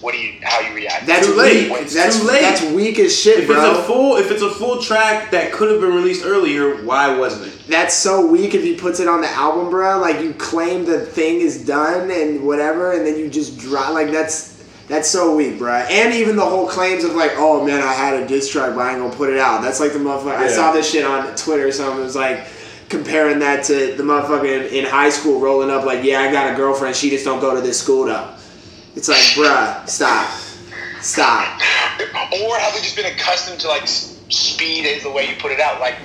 what do you, how you react? That's Too late. late. It's That's too late. that's weak as shit, If bro. it's a full, if it's a full track that could have been released earlier, why wasn't it? that's so weak if he puts it on the album, bro. Like you claim the thing is done and whatever, and then you just drop. Like that's that's so weak, bro. And even the whole claims of like, oh man, I had a diss track, but I ain't gonna put it out. That's like the motherfucker. I saw this shit on Twitter or something. It was like comparing that to the motherfucker in, in high school rolling up like, yeah, I got a girlfriend. She just don't go to this school though. It's like, bruh, stop, stop. Or have we just been accustomed to like speed is the way you put it out? Like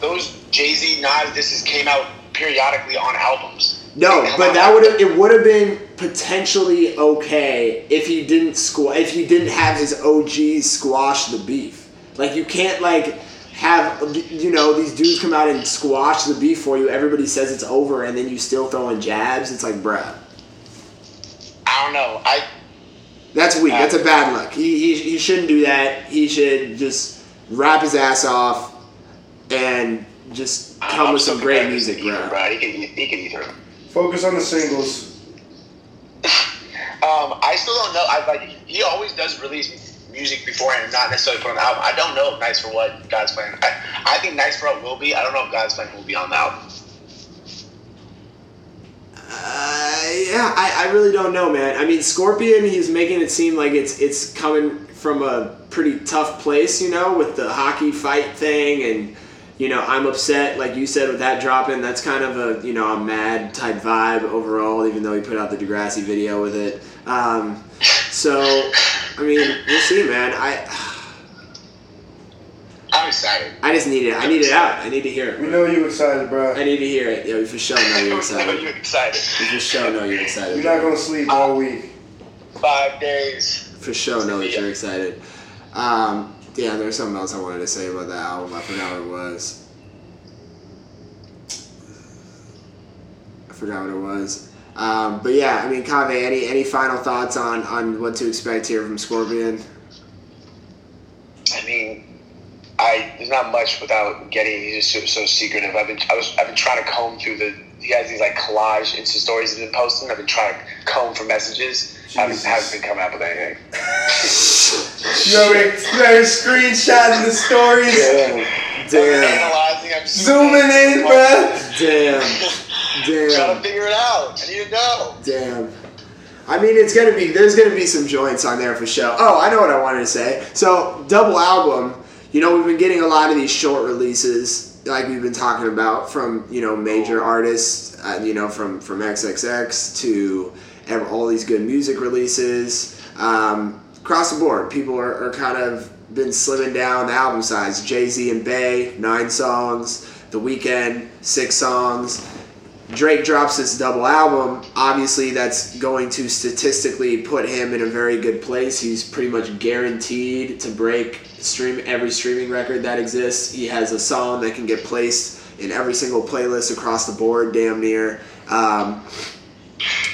those Jay Z Nas disses came out periodically on albums. No, but that would have it would have been potentially okay if he didn't squa- if he didn't have his OGs squash the beef. Like you can't like have you know these dudes come out and squash the beef for you. Everybody says it's over, and then you still throwing jabs. It's like, bruh, I don't know. I that's weak. That's a bad look. He, he he shouldn't do that. He should just wrap his ass off and just come I'm with some great music, with either, bro. bro. He can he can either. Focus on the singles. Um, I still don't know. I like he always does release music beforehand, not necessarily put on the album. I don't know if Nice for What God's Plan. I, I think Nice for What will be. I don't know if God's Plan will be on the album. Uh, yeah, I, I really don't know, man. I mean, Scorpion, he's making it seem like it's it's coming from a pretty tough place, you know, with the hockey fight thing, and you know, I'm upset, like you said, with that dropping. That's kind of a you know a mad type vibe overall, even though he put out the Degrassi video with it. Um, so, I mean, we'll see, man. I I'm excited. I just need it. I need it out. I need to hear it. We know you're excited, bro. I need to hear it. Yo, you for sure know you're I know excited. you're excited. You for sure know you're excited. You're not gonna sleep all week. Five days. for sure know that you're excited. Um, yeah, there's something else I wanted to say about that album. I forgot what it was. I forgot what it was. Um, but yeah, I mean, Kave, any any final thoughts on on what to expect here from Scorpion? I mean, I there's not much without getting. He's just so, so secretive. I've been I was I've been trying to comb through the. He has these like collage Insta stories he's been posting. I've been trying to comb for messages. Haven't, Jesus. haven't been coming up with anything. You already screenshotting the stories. Damn, Analyzing. I'm Zooming in, bro. damn, Trying damn, to figure it out. I need to know. damn. I mean, it's gonna be there's gonna be some joints on there for sure. Oh, I know what I wanted to say. So, double album. You know, we've been getting a lot of these short releases, like we've been talking about, from you know major artists. Uh, you know, from from XXX to all these good music releases. Um, across the board, people are, are kind of been slimming down the album size. Jay Z and Bey, nine songs. The Weeknd, six songs. Drake drops this double album, obviously that's going to statistically put him in a very good place. He's pretty much guaranteed to break stream every streaming record that exists. He has a song that can get placed in every single playlist across the board, damn near. Um,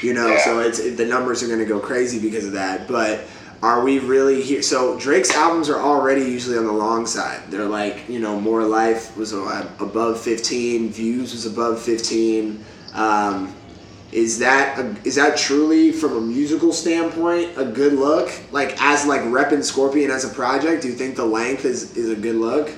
you know, Yeah. so it's it, the numbers are going to go crazy because of that. But are we really here? So Drake's albums are already usually on the long side. They're like, you know, More Life was above 15, Views was above 15. Um, is that a, is that truly from a musical standpoint a good look? Like as like repping Scorpion as a project, do you think the length is is a good look?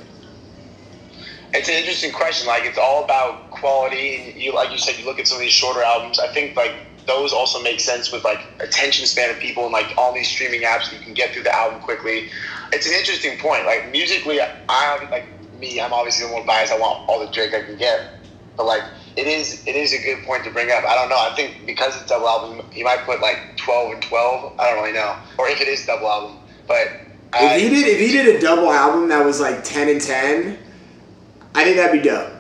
It's an interesting question. Like it's all about quality. You, like you said, you look at some of these shorter albums. I think like those also make sense with like attention span of people and like all these streaming apps. You can get through the album quickly. It's an interesting point. Like musically, I like me. I'm obviously the more biased. I want all the Drake I can get. But like it is, it is a good point to bring up. I don't know. I think because it's double album, he might put like 12 and 12. I don't really know. Or if it is double album, but. I- If he did if he did a double album that was like ten and ten, I think that'd be dope.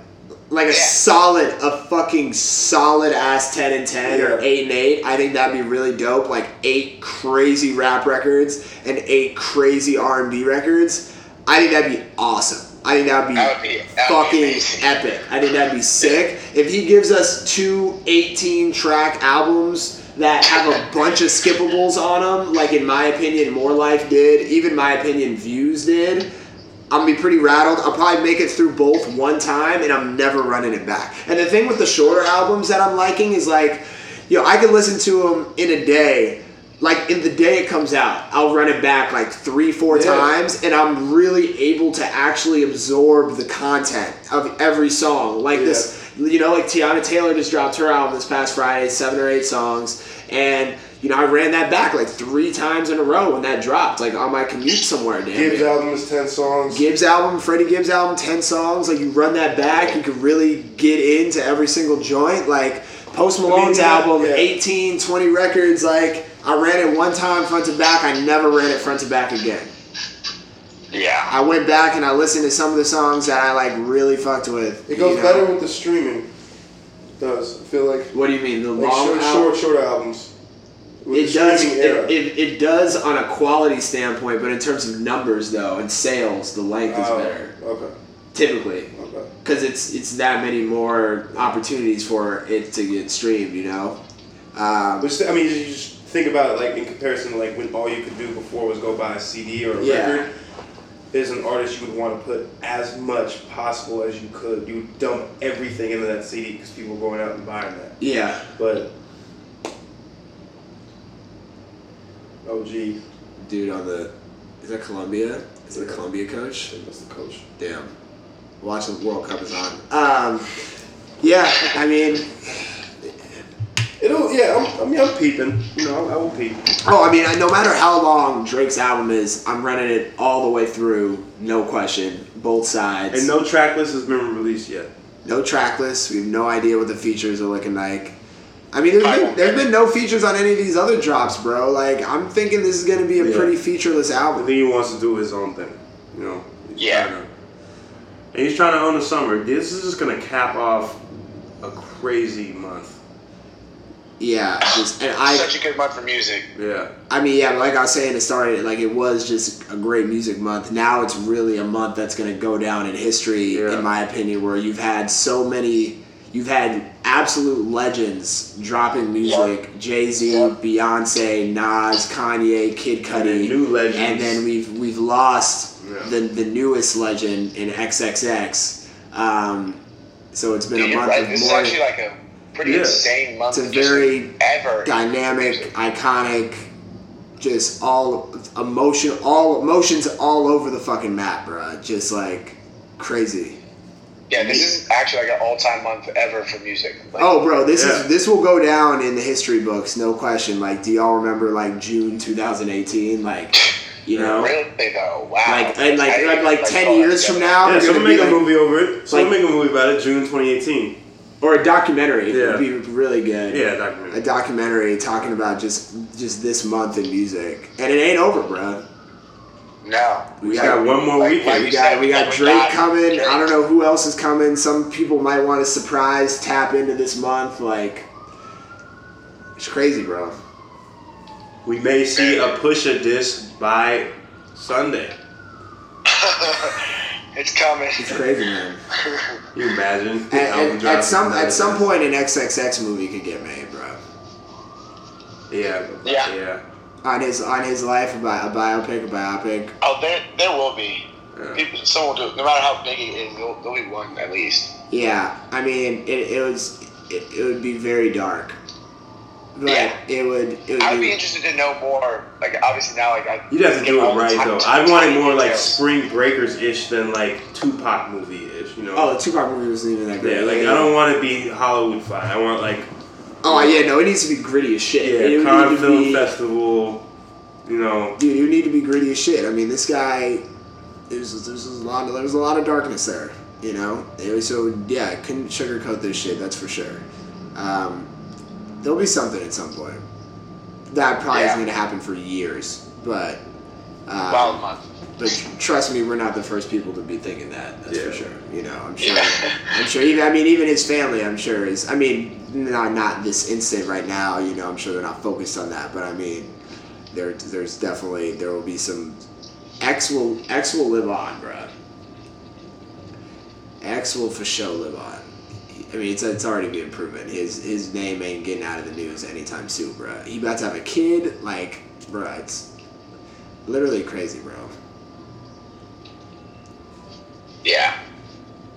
Like a Yeah. solid, a fucking solid ass ten and ten or eight and eight. I think that'd be really dope. Like eight crazy rap records and eight crazy R and B records. I think that'd be awesome. I think that'd be, That would be- that would be fucking epic. I think that'd be sick. If he gives us two 18 track albums that have a bunch of skippables on them, like in my opinion, More Life did, even my opinion, Views did, I'm gonna be pretty rattled. I'll probably make it through both one time and I'm never running it back. And the thing with the shorter albums that I'm liking is like, you know, I can listen to them in a day. Like in the day it comes out, I'll run it back like three, four Yeah. times, and I'm really able to actually absorb the content of every song. Like this, you know, like Teyana Taylor just dropped her album this past Friday, seven or eight songs, and you know, I ran that back like three times in a row when that dropped, like on my commute somewhere. Damn Gibbs near. album is ten songs. Gibbs album, Freddie Gibbs album, 10 songs. Like, you run that back, you could really get into every single joint. Like, Post Malone's yeah, album, yeah. 18, 20 records. Like, I ran it one time front to back. I never ran it front to back again. Yeah. I went back and I listened to some of the songs that I, like, really fucked with. It goes you know? better with the streaming. It does I feel like What do you mean? The like long short, album? short, short albums. It does. It, it, it does on a quality standpoint, but in terms of numbers, though, and sales, the length is Oh, better. Okay. Typically. Okay. because it's it's that many more opportunities for it to get streamed. You know. Um, But I mean, you just think about it like in comparison to like when all you could do before was go buy a CD or a Yeah. record. As an artist, you would want to put as much possible as you could. You would dump everything into that CD because people were going out and buying that. yeah. But gee, Dude on the is that Colombia? Is it a Colombia coach? that's the coach. Damn. Watch the World Cup is on. Um, yeah. I mean, It'll yeah. I'm, I mean, I'm peeping. You know, I, I will peep. oh, I mean, no matter how long Drake's album is, I'm running it all the way through, no question, both sides. And no track list has been released yet. no track list. We have no idea what the features are looking like. I mean, there's I been, won't there's get been no features on any of these other drops, bro. Like, I'm thinking this is gonna be a Yeah. pretty featureless album. I think he wants to do his own thing. You know. He's Yeah. to- and he's trying to own the summer. This is just gonna cap off a crazy month. Yeah, just and I, Such a good month for music. Yeah. I mean, yeah, like I was saying, it started like it was just a great music month. Now it's really a month that's gonna go down in history, Yeah. in my opinion, where you've had so many, you've had absolute legends dropping music: Jay Z, Yeah. Beyonce, Nas, Kanye, Kid And Cudi, legends. and then we've we've lost Yeah. the the newest legend in XXX. Um, so it's been a month right. of This is more actually like a pretty Yeah. insane month. It's a very ever dynamic, iconic, just all emotion, all emotions all over the fucking map, bro. Just like crazy. Yeah, this is actually like an all-time month ever for music. Like, Oh, bro, this Yeah. is this will go down in the history books, no question. Like, do y'all remember like June 2018? Like, you know, really though? Wow. like and like I- like, like ten years from now, Yeah, we're someone gonna make a like- movie over it. Someone like- make a movie about it. June 2018. or a documentary. Yeah. would be really good. Yeah, a documentary. A documentary talking about just just this month in music, and it ain't over, bruh. No. We got one more Like- weekend. like We got said, we got Drake got coming. Drake. I don't know who else is coming. Some people might want to surprise tap into this month. Like it's crazy, bro. we may see a Pusha disc by Sunday. It's coming. It's crazy, man. you imagine? At, Album at, at some at some point, an XXX movie could get made, bro. Yeah. Yeah. Yeah. On his on his life, a, bi- a biopic, a biopic. Oh, there, there will be. Yeah. People, someone will do it. No matter how big it is, there'll, there'll be one at least. Yeah, I mean, it, it was it, it would be very dark, but Yeah. it would it would I would be, be interested to know more. Like obviously now, like I. You'd have to do it right ti- though. I'd want it more like details. Spring Breakers ish than like Tupac movie ish. You know. Oh, the Tupac movie wasn't even that great. yeah. Like I don't want to be Hollywood fine. I want like Oh yeah, no, it needs to be gritty as shit. yeah, would Cannes need Film be, Festival. You know. Dude, you need to be gritty as shit. I mean, this guy, there's there's a lot of, there's a lot of darkness there. You know, it so yeah, I couldn't sugarcoat this shit. That's for sure. Um, there'll be something at some point. That probably Yeah. isn't gonna happen for years, but. Um, Wild month. But trust me, we're not the first people to be thinking that. That's for sure. You know, I'm sure. Yeah. I'm sure. Even I mean, even his family, I'm sure is. I mean, not not this instant right now. You know, I'm sure they're not focused on that. But I mean, there there's definitely there will be some. X will X will live on, bruh. X will for sure live on. I mean, it's it's already being proven. His his name ain't getting out of the news anytime soon, bruh. He about to have a kid, like, bruh. It's literally crazy, bro. Yeah,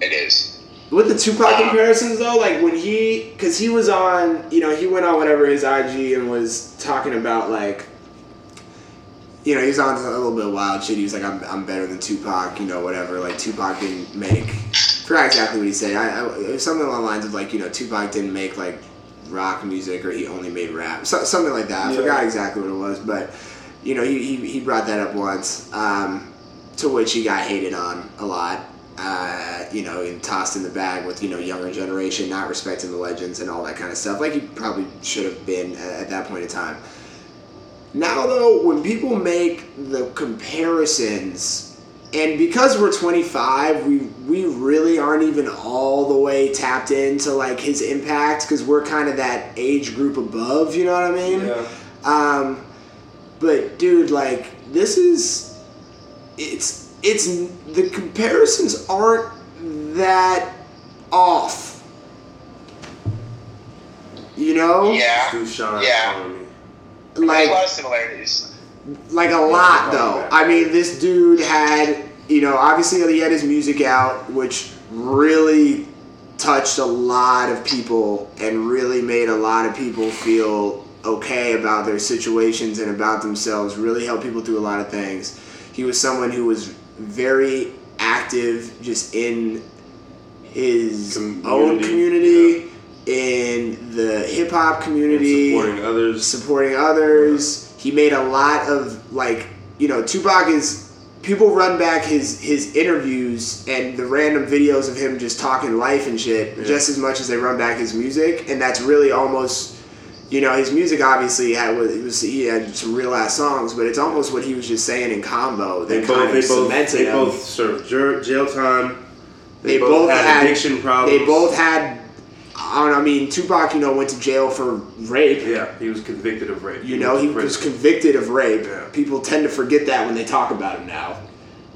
it is. With the Tupac comparisons though, like when he, cause he was on, you know, he went on whatever his IG and was talking about like, you know, he was on a little bit of wild shit. He was like, I'm, I'm better than Tupac, you know, whatever. Like Tupac didn't make, I forgot exactly what he said. I, I something along the lines of like, you know, Tupac didn't make like rock music or he only made rap, so, something like that. I Yeah. forgot exactly what it was, but you know, he, he, he brought that up once, um, to which he got hated on a lot. Uh, you know, and tossed in the bag with you know younger generation not respecting the legends and all that kind of stuff, like he probably should have been at, at that point in time. Now though, when people make the comparisons, and because we're 25, we we really aren't even all the way tapped into like his impact because we're kind of that age group above. You know what I mean? Yeah. Um, but dude, like this is, it's it's the comparisons aren't that off. You know, Yeah. Stu Yeah. calling me. There's a lot of similarities. like a lot Yeah, though. I mean, this dude had, you know, obviously he had his music out, which really touched a lot of people and really made a lot of people feel okay about their situations and about themselves. Really helped people through a lot of things. He was someone who was very active, just in his Community, own community, in the hip hop And community supporting others. supporting others. He made a lot of like you know Tupac is people run back his his interviews and the random videos of him just talking life and shit Yeah. just as much as they run back his music and that's really almost you know his music obviously had was, it was he had some real ass songs but it's almost what he was just saying in combo They both, they both, they both served jail, jail time. They, They both, both had, had- addiction problems. they both had I don't- I mean Tupac you know went to jail for rape Yeah, he was convicted of rape. You know, he was convicted of rape. Yeah. People tend to forget that when they talk about him now.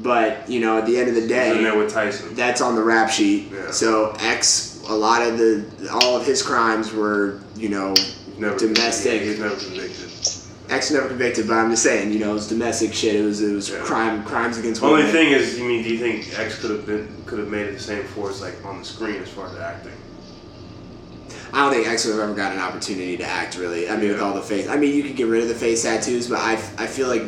But, you know, at the end of the He was there day, with Tyson. that's on the rap sheet. Yeah. So X, a lot of the, all of his crimes were, you know, never domestic. He's never convicted. X never convicted, but I'm just saying, you know, it was domestic shit. It was, it was Yeah. crime, crimes against women. The Only women. thing is, I mean, do you think X could have been could have made it the same force like on the screen as far as acting? I don't think X would have ever got an opportunity to act really. I mean, with all the face. I mean, you could get rid of the face tattoos, but I, I feel like,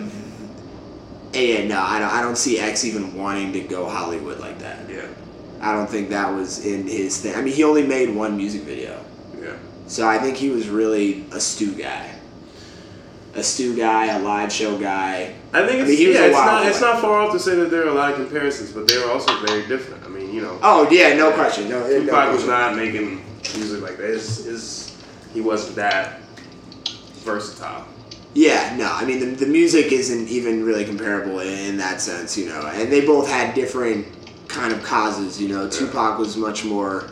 yeah, no, I don't, I don't see X even wanting to go Hollywood like that. Yeah, I don't think that was in his thing. I mean, he only made one music video, yeah. So I think he was really a stew guy, a stew guy, a live show guy. I think I it's, mean, yeah, it's not it's not far off to say that there are a lot of comparisons, but they were also very different. I mean, you know, Oh yeah, no question. No, no Tupac was not making music like that. His, his, he wasn't that versatile. Yeah, no. I mean, the, the music isn't even really comparable in, in that sense, you know. And they both had different kind of causes, you know. Tupac was much more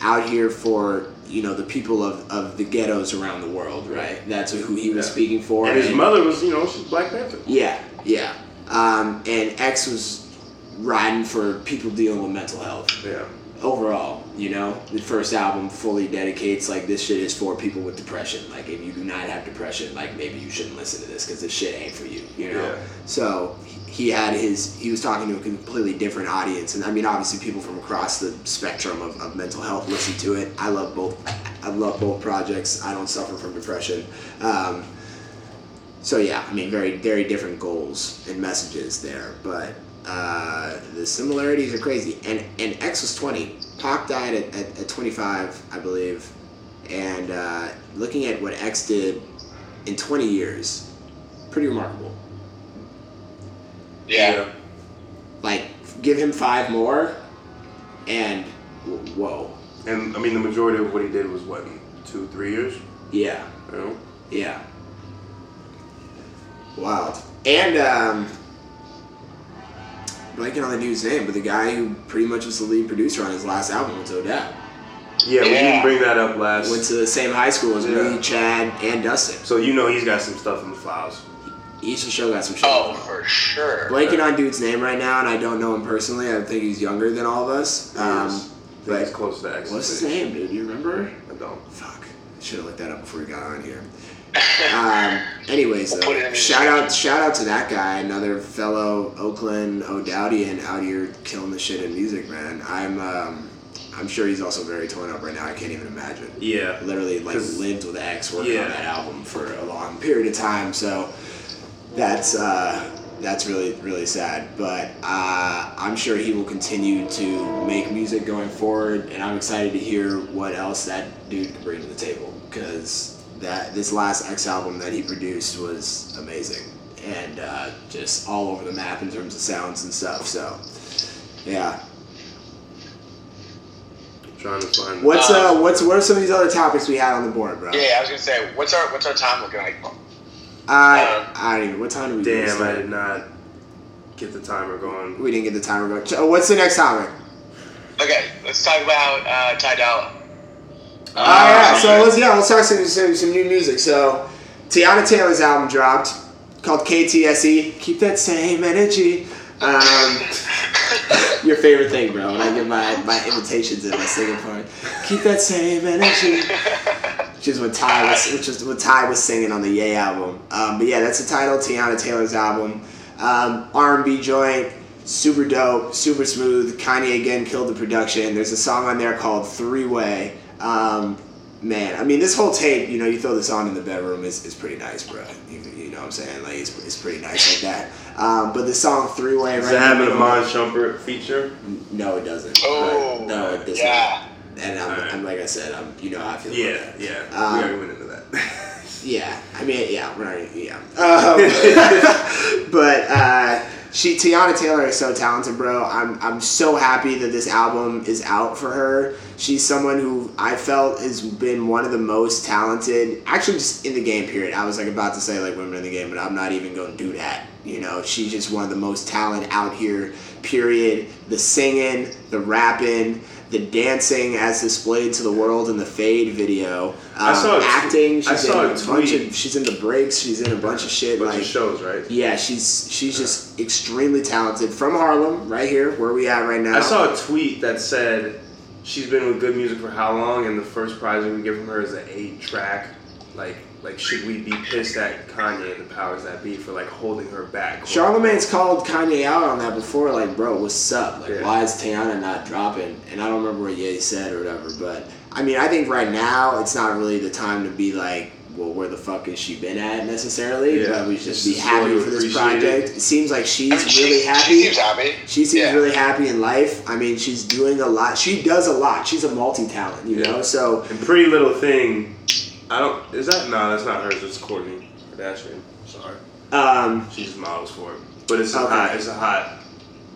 out here for you know the people of, of the ghettos around the world, right? That's who he was Yeah. speaking for. And his and- mother was, you know, she's Black Panther. Yeah, yeah. Um, and X was riding for people dealing with mental health Yeah. overall. You know, the first album fully dedicates like this shit is for people with depression. Like if you do not have depression, like maybe you shouldn't listen to this because this shit ain't for you. You know. Yeah. So he had his he was talking to a completely different audience, and I mean obviously people from across the spectrum of, of mental health listen to it. I love both. I love both projects. I don't suffer from depression. Um, so yeah, I mean, very very different goals and messages there, but uh, the similarities are crazy. And and X was twenty. Pac died at, at, at twenty five, I believe. And uh, looking at what X did in twenty years, pretty remarkable. Yeah. Like, give him five more, and whoa, And I mean, the majority of what he did was what, two, three years? yeah, You know? yeah, wild. And um, blanking on the dude's name, but the guy who pretty much was the lead producer on his last album was Odell. Yeah, we didn't bring that up last. Went to the same high school as Yeah. me, Chad, and Dustin. so you know he's got some stuff in the files. Each show got some shit. Oh, for sure. Blanking on dude's name right now, and I don't know him personally. I think he's younger than all of us. He Um, is. But he's close to X. what's his name, dude? Do you remember? I don't. Fuck. I should have looked that up before we got on here. um, anyways, We'll though, put it in the shout out, shout out to that guy, another fellow Oakland O'Dowdian out here killing the shit in music, man. I'm, um, I'm sure he's also very torn up right now. I can't even imagine. Yeah. Literally, like 'Cause- lived with X working Yeah. on that album for a long period of time. So that's uh, that's really really sad. But uh, I'm sure he will continue to make music going forward, and I'm excited to hear what else that dude can bring to the table because that this last X album that he produced was amazing and uh, just all over the map in terms of sounds and stuff. So yeah. trying to find. What's uh Um, what's what are some of these other topics we had on the board, bro? Yeah, I was gonna say, what's our what's our time looking like? I I don't even. What time do we? Damn, I did not get the timer going. We didn't get the timer going. Ch- What's the next topic? Okay, let's talk about uh, Ty Dolla. Oh yeah, so let's yeah let's talk some, some some new music. So Teyana Taylor's album dropped called KTSE. Keep that same energy. Um, your favorite thing, bro. When I give my my invitations in my singing part, keep that same energy. Which is what Ty was, which is what Ty was singing on the Yay album. Um, but yeah, that's the title. Teyana Taylor's album. Um, R&B joint, super dope, super smooth. Kanye again killed the production. There's a song on there called Three Way. Um, man, I mean, this whole tape, you know, you throw this on in the bedroom is, is pretty nice, bro. You, you know what I'm saying? Like, it's, it's pretty nice like that. Um, but the song Three Way, Does right? it in have the a middle- Mon Shumpert feature? No, it doesn't. Oh, no, it does yeah. not. And I'm, Alright. I'm like I said, I'm, you know how I feel. Yeah, yeah. Um, we already went into that. Yeah, I mean, yeah, we're not, yeah. Um, but uh, she, Teyana Taylor is so talented, bro. I'm, I'm so happy that this album is out for her. She's someone who I felt has been one of the most talented, actually, just in the game. Period. I was like about to say like women in the game, but I'm not even going to do that. You know, she's just one of the most talent out here. Period. The singing, the rapping. The dancing as displayed to the world in the Fade video. Um, I saw a acting. I She's saw in a a bunch of she's in the breaks. She's in a bunch of shit. bunch like of shows, right? yeah, she's she's just extremely talented from Harlem, right here where we at right now. I saw a tweet that said she's been with good music for how long, and the first prize we would get from her is an eight track. Like, like should we be pissed at Kanye and the powers that be for like holding her back? Charlemagne's called Kanye out on that before, like, bro, what's up? Like, Yeah. why is Teyana not dropping? And I don't remember what Ye said or whatever, but I mean, I think right now it's not really the time to be like, well, where the fuck has she been at necessarily? Yeah. But we should just be happy for this appreciate it. project. It seems like she's I mean, really happy. She seems happy. She seems Yeah. really happy in life. I mean, she's doing a lot. She does a lot. She's a multi talent, you Yeah. know? So, And Pretty Little Thing, I don't. Is that no? That's not hers. It's Kourtney Kardashian. Sorry, um, she just models for it. But it's a Okay. hot. It's a hot.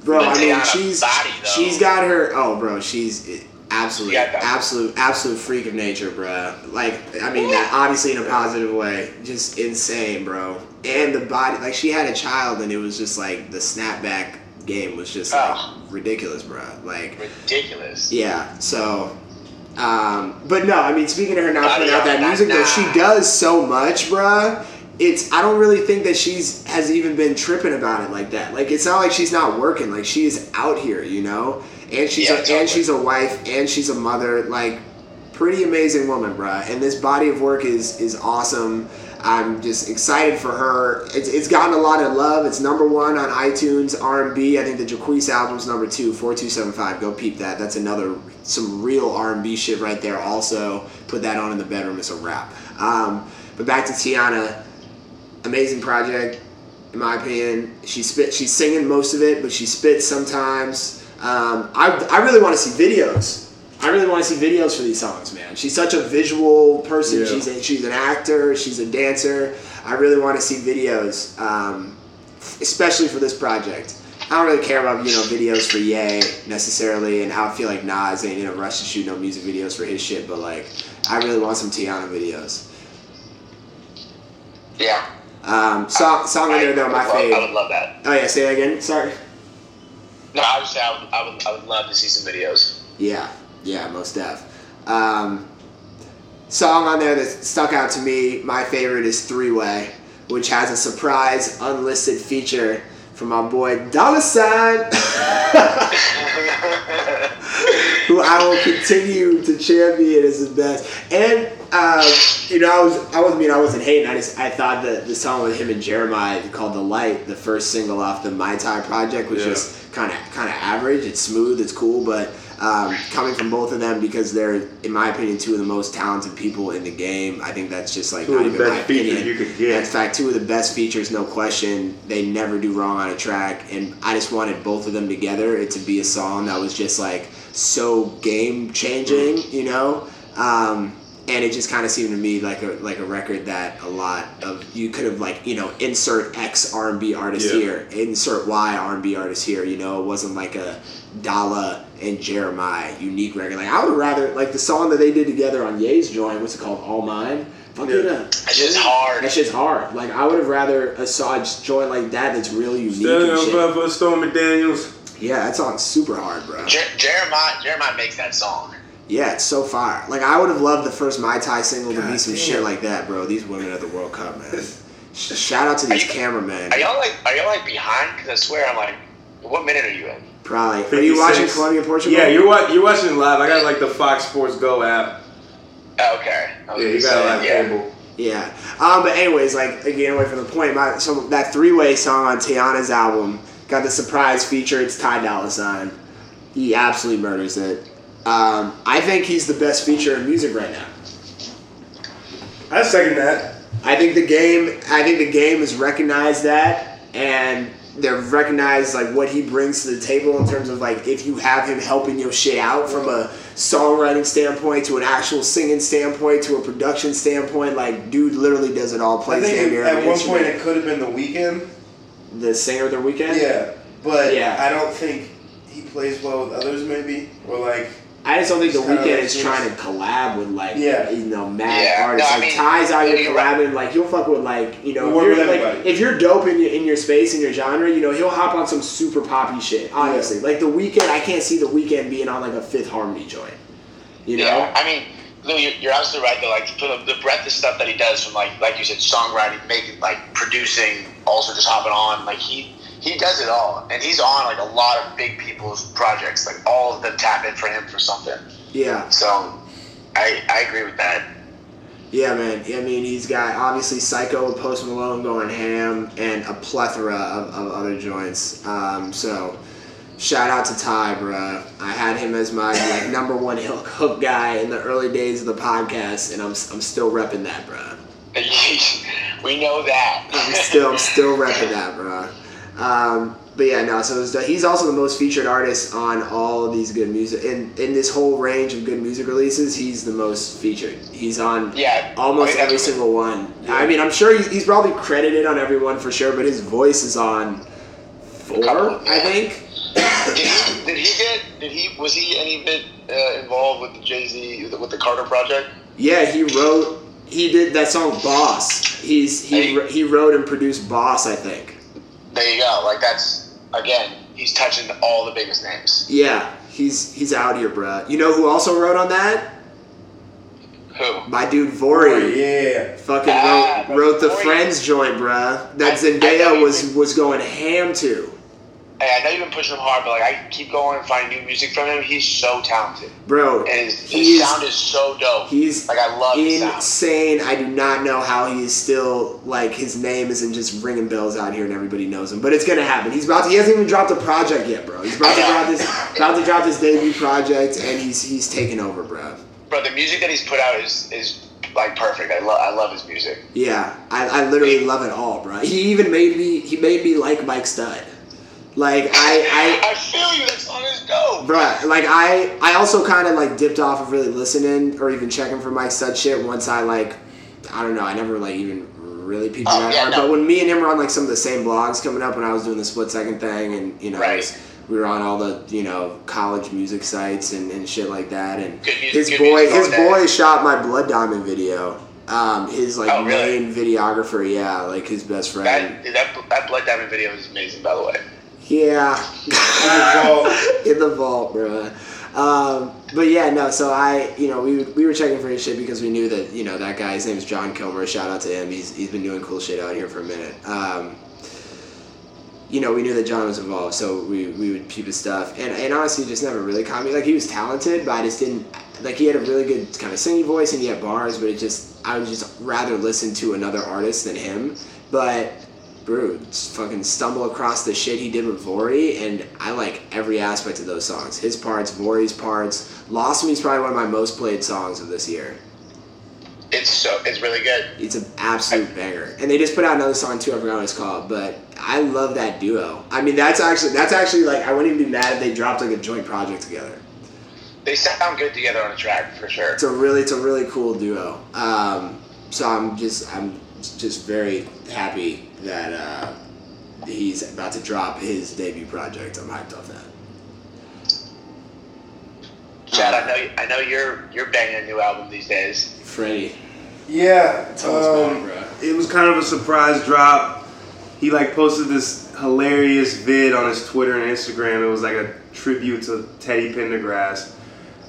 bro, I mean, she's body, she's got her. Oh, bro, she's absolute, She got that. absolute, absolute freak of nature, bro. Like, I mean, that obviously in a positive way. Just insane, bro. And the body, like, she had a child, and it was just like the snapback game was just like Oh. ridiculous, bro. Like, ridiculous. Yeah, so um, but no, I mean speaking of her not Not putting out that music though, she does so much, bruh. it's I don't really think that she's has even been tripping about it like that. Like it's not like she's not working. Like she is out here, you know. And she's Yeah, a, totally. and she's a wife and she's a mother. Like pretty amazing woman, bruh. And this body of work is is awesome. I'm just excited for her. It's, it's gotten a lot of love. It's number one on iTunes R&B. I think the Jacquees album's number two, 4275. Go peep that. That's another some real R&B shit right there. Also, put that on in the bedroom. It's a wrap. Um, but back to Teyana, amazing project in my opinion. She spit. She's singing most of it, but she spits sometimes. Um, I I really want to see videos. I really want to see videos for these songs, man. She's such a visual person. Yeah. She's a, she's an actor. She's a dancer. I really want to see videos, um, especially for this project. I don't really care about you know videos for Ye necessarily, and I feel like Nas ain't in a rush to shoot no music videos for his shit. But like, I really want some Teyana videos. Yeah. Um, song song in I, there though, my would love, I would love that. Oh yeah, say that again. Sorry. No, I would say I would, I would, I would love to see some videos. Yeah, yeah, most def. Um, song on there that stuck out to me, my favorite is Three Way, which has a surprise unlisted feature from my boy Dolla Sign, who I will continue to champion as the best. And um, you know, I was I wasn't mean I wasn't hating. I just I thought that the song with him and Jeremih called "The Light," the first single off the MihTy project, was Yeah. just kind of kind of average. It's smooth, it's cool, but um, coming from both of them because they're, in my opinion, two of the most talented people in the game. I think that's just like Two of not the even my opinion. you could get. That's fact, two of the best features, no question. They never do wrong on a track, and I just wanted both of them together. It to be a song that was just like so game changing, you know. Um, and it just kind of seemed to me like a like a record that a lot of you could have like you know insert X R and B artist Yeah. here, insert Y R and B artist here. You know, it wasn't like a Dolla and Jeremih unique record. Like I would have rather like the song that they did together on Ye's joint. What's it called? All Mine. Fuck Yeah. it up. That shit's hard. That shit's hard. Like I would have rather a song joint like that that's really unique. Standing up for Stormy Daniels. Yeah, that song's super hard, bro. Jer- Jeremih, Jeremih makes that song. Yeah, it's so fire. Like I would have loved the first MihTy single to be some damn. shit like that, bro. These women at the World Cup, man. Shout out to these Are you- cameramen. Are y'all like, are y'all like behind? Because I swear I'm like, what minute are you in? Probably. Are you watching 56. Colombia Portugal? Yeah, you're wa- you're watching live. I got like the Fox Sports Go app. Oh, okay. Yeah, you got say, a live yeah. cable. Yeah. Um, but anyways, like again, away from the point. My so that three way song on Teyana's album got the surprise feature. It's Ty Dolla Sign. He absolutely murders it. Um, I think he's the best feature in music right now. I second that. I think the game. I think the game has recognized that, and they've recognized like what he brings to the table in terms of like if you have him helping your shit out from a songwriting standpoint to an actual singing standpoint to a production standpoint. Like, dude literally does it all. Plays damn near at one point it could have been the Weeknd. the singer of the Weeknd. Yeah, but Yeah. I don't think he plays well with others. Maybe or like I just don't think the It's kinda Weeknd is trying to collab with like Yeah. you know mad Yeah, artists. no, I like mean, Ty's out here you're right. collabing. Like he'll fuck with like you know if you're, like, if you're dope in your in your space in your genre, you know he'll hop on some super poppy shit. Honestly, like the Weeknd, I can't see the Weeknd being on like a Fifth Harmony joint. You know. Yeah, I mean, Lou, you're, you're absolutely right. Though, like the, the breadth of stuff that he does, from like like you said, songwriting, making, like producing, also just hopping on, like he he does it all, and he's on like a lot of big people's projects. Like all of them tap in for him for something. Yeah. So, I I agree with that. Yeah, man. I mean, he's got obviously Psycho with Post Malone going ham and a plethora of, of other joints. Um, so, shout out to Ty, bruh. I had him as my like number one hook, hook guy in the early days of the podcast, and I'm, I'm still repping that, bruh. we know that. I'm still I'm still repping that, bruh. Um, but yeah, no. So it's, he's also the most featured artist on all of these good music in in this whole range of good music releases. He's the most featured. He's on yeah, almost I mean, every single one. I mean, I'm sure he's, he's probably credited on everyone for sure, but his voice is on four, I think. Did he, did he get? Did he? Was he any bit uh, involved with the Jay Z with the Carter project? Yeah, he wrote. He did that song "Boss." He's he Hey. he wrote and produced "Boss," I think. There you go. Like that's again, he's touching all the biggest names. Yeah, he's he's out here, bruh. You know who also wrote on that? Who? My dude Vory. yeah. Fucking Ah, wrote wrote the Before Friends joint, bruh. That I- I Zendaya you was think- was going ham to, Hey, I know you've been pushing him hard, but like I keep going and finding new music from him. He's so talented, bro. and his, He his is- sound is so dope. He's like I love his sound. insane. I do not know how he is still like his name isn't just ringing bells out here and everybody knows him. But it's gonna happen. He's about to. He hasn't even dropped a project yet, bro. He's about to drop this. About to drop his debut project, and he's he's taking over, bro. Bro, the music that he's put out is is like perfect. I love I love his music. Yeah, I, I literally love it all, bro. He even made me. He made me like Mike Stud. Like I, I I feel you. That song is dope. Bruh, like I, I also kind of like dipped off of really listening or even checking for Mike Stud shit once I like, I don't know, I never like even really peeped Oh, that yeah, hard. no. But when me and him were on like some of the same blogs coming up when I was doing the split second thing, and you know, Right. was- we were on all the you know college music sites and, and shit like that, and music- his boy, his boy shot my Blood Diamond video. Um, his like Oh, really? main videographer, yeah, like his best friend. That that that Blood Diamond video is amazing, by the way. Yeah. vault. In the vault, bro. Um, but yeah, no. So I, you know, we we were checking for his shit because we knew that you know that guy. His name's John Kilmer. Shout out to him. He's he's been doing cool shit out here for a minute. Um, you know, we knew that John was involved, so we, we would peep his stuff. And, and honestly, just never really caught me. Like, he was talented, but I just didn't. Like, he had a really good kind of singing voice and he had bars, but it just. I would just rather listen to another artist than him. But, bro, fucking stumble across the shit he did with Vory, and I like every aspect of those songs. His parts, Vory's parts. Lost Me is probably one of my most played songs of this year. It's so it's really good. It's an absolute banger. And they just put out another song too. I forgot what it's called, but I love that duo. I mean, that's actually that's actually like I wouldn't even be mad if they dropped like a joint project together. They sound good together on a track for sure. It's a really it's a really cool duo. Um, so I'm just I'm just very happy that uh, he's about to drop his debut project. I'm hyped off that. Chad, I know you- I know you're you're banging a new album these days. Freddie, Yeah. tell us um, about it, bro. It was kind of a surprise drop. He like posted this hilarious vid on his Twitter and Instagram. It was like a tribute to Teddy Pendergrass.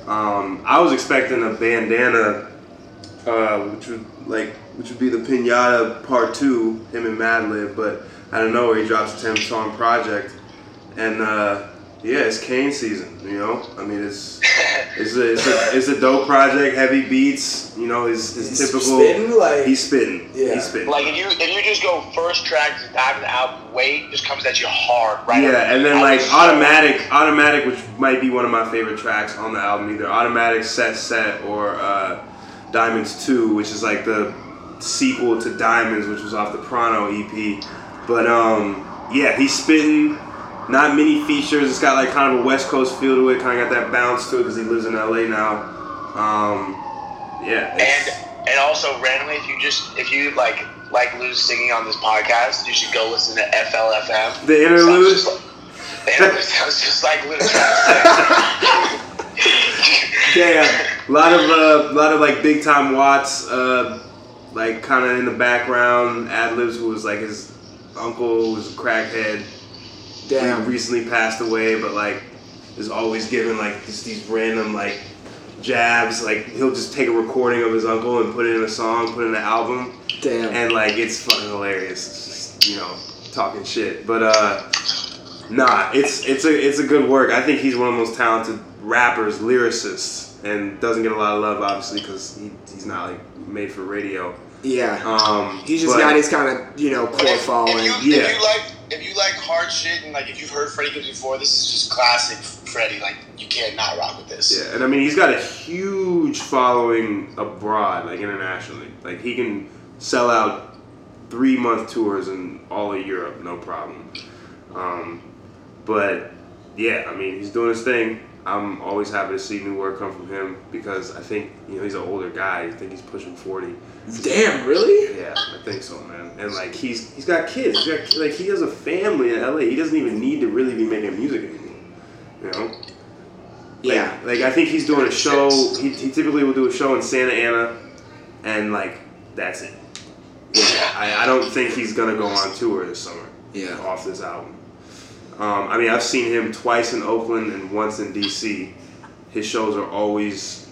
Um, I was expecting a bandana, uh, which would like which would be the Pinata Part Two, him and Madlib. But I don't know. Where he drops a ten song project, and uh, yeah, it's Kane season. You know, I mean, it's it's a, it's a it's a dope project, heavy beats. You know, his his He's typical. spitting, like- he's spitting. Yeah. He's spitting. Like if you if you just go first track to dive in wait just comes at you hard, right? Yeah, and then I like was so- automatic, automatic, which might be one of my favorite tracks on the album, either automatic, set, set, or uh, Diamonds Two, which is like the sequel to Diamonds, which was off the Prano EP. But um, yeah, he's spitting. Not many features. It's got like kind of a West Coast feel to it. Kind of got that bounce to it because he lives in LA now. Um, yeah. And and also randomly, if you just if you like like Lou's singing on this podcast, you should go listen to FLFM. The interlude? Sounds like- The interlude sounds just like. Damn. A lot of uh, lot of like big time Watts, uh, like kind of in the background. Ad libs who was like his uncle was a crackhead. Damn. He recently passed away, but like is always giving like just these random like jabs. Like he'll just take a recording of his uncle and put it in a song, put it in an album, Damn. and like it's fucking hilarious. It's just, you know, talking shit. But uh, nah, it's it's a it's a good work. I think he's one of the most talented rappers, lyricists, and doesn't get a lot of love obviously because he, he's not like made for radio. Yeah. Um, He's just but- got his kind of you know core if, following. if you, Yeah. if you like if you like hard shit and like if you've heard Freddie Gibbs before, this is just classic Freddie. Like you can't not rock with this. Yeah, and I mean he's got a huge following abroad, like internationally. Like he can sell out three month tours in all of Europe, no problem. Um, but yeah, I mean he's doing his thing. I'm always happy to see new work come from him because I think you know he's an older guy. I think he's pushing forty. Damn, really? Yeah, I think so, man. And like he's he's got kids. He's got like he has a family in LA. He doesn't even need to really be making music anymore. You know. Like- Yeah. Like, I think he's doing a show. He, he typically will do a show in Santa Ana, and like that's it. Yeah. I, I don't think he's gonna go on tour this summer Yeah. off this album. Um, I mean, I've seen him twice in Oakland and once in DC. His shows are always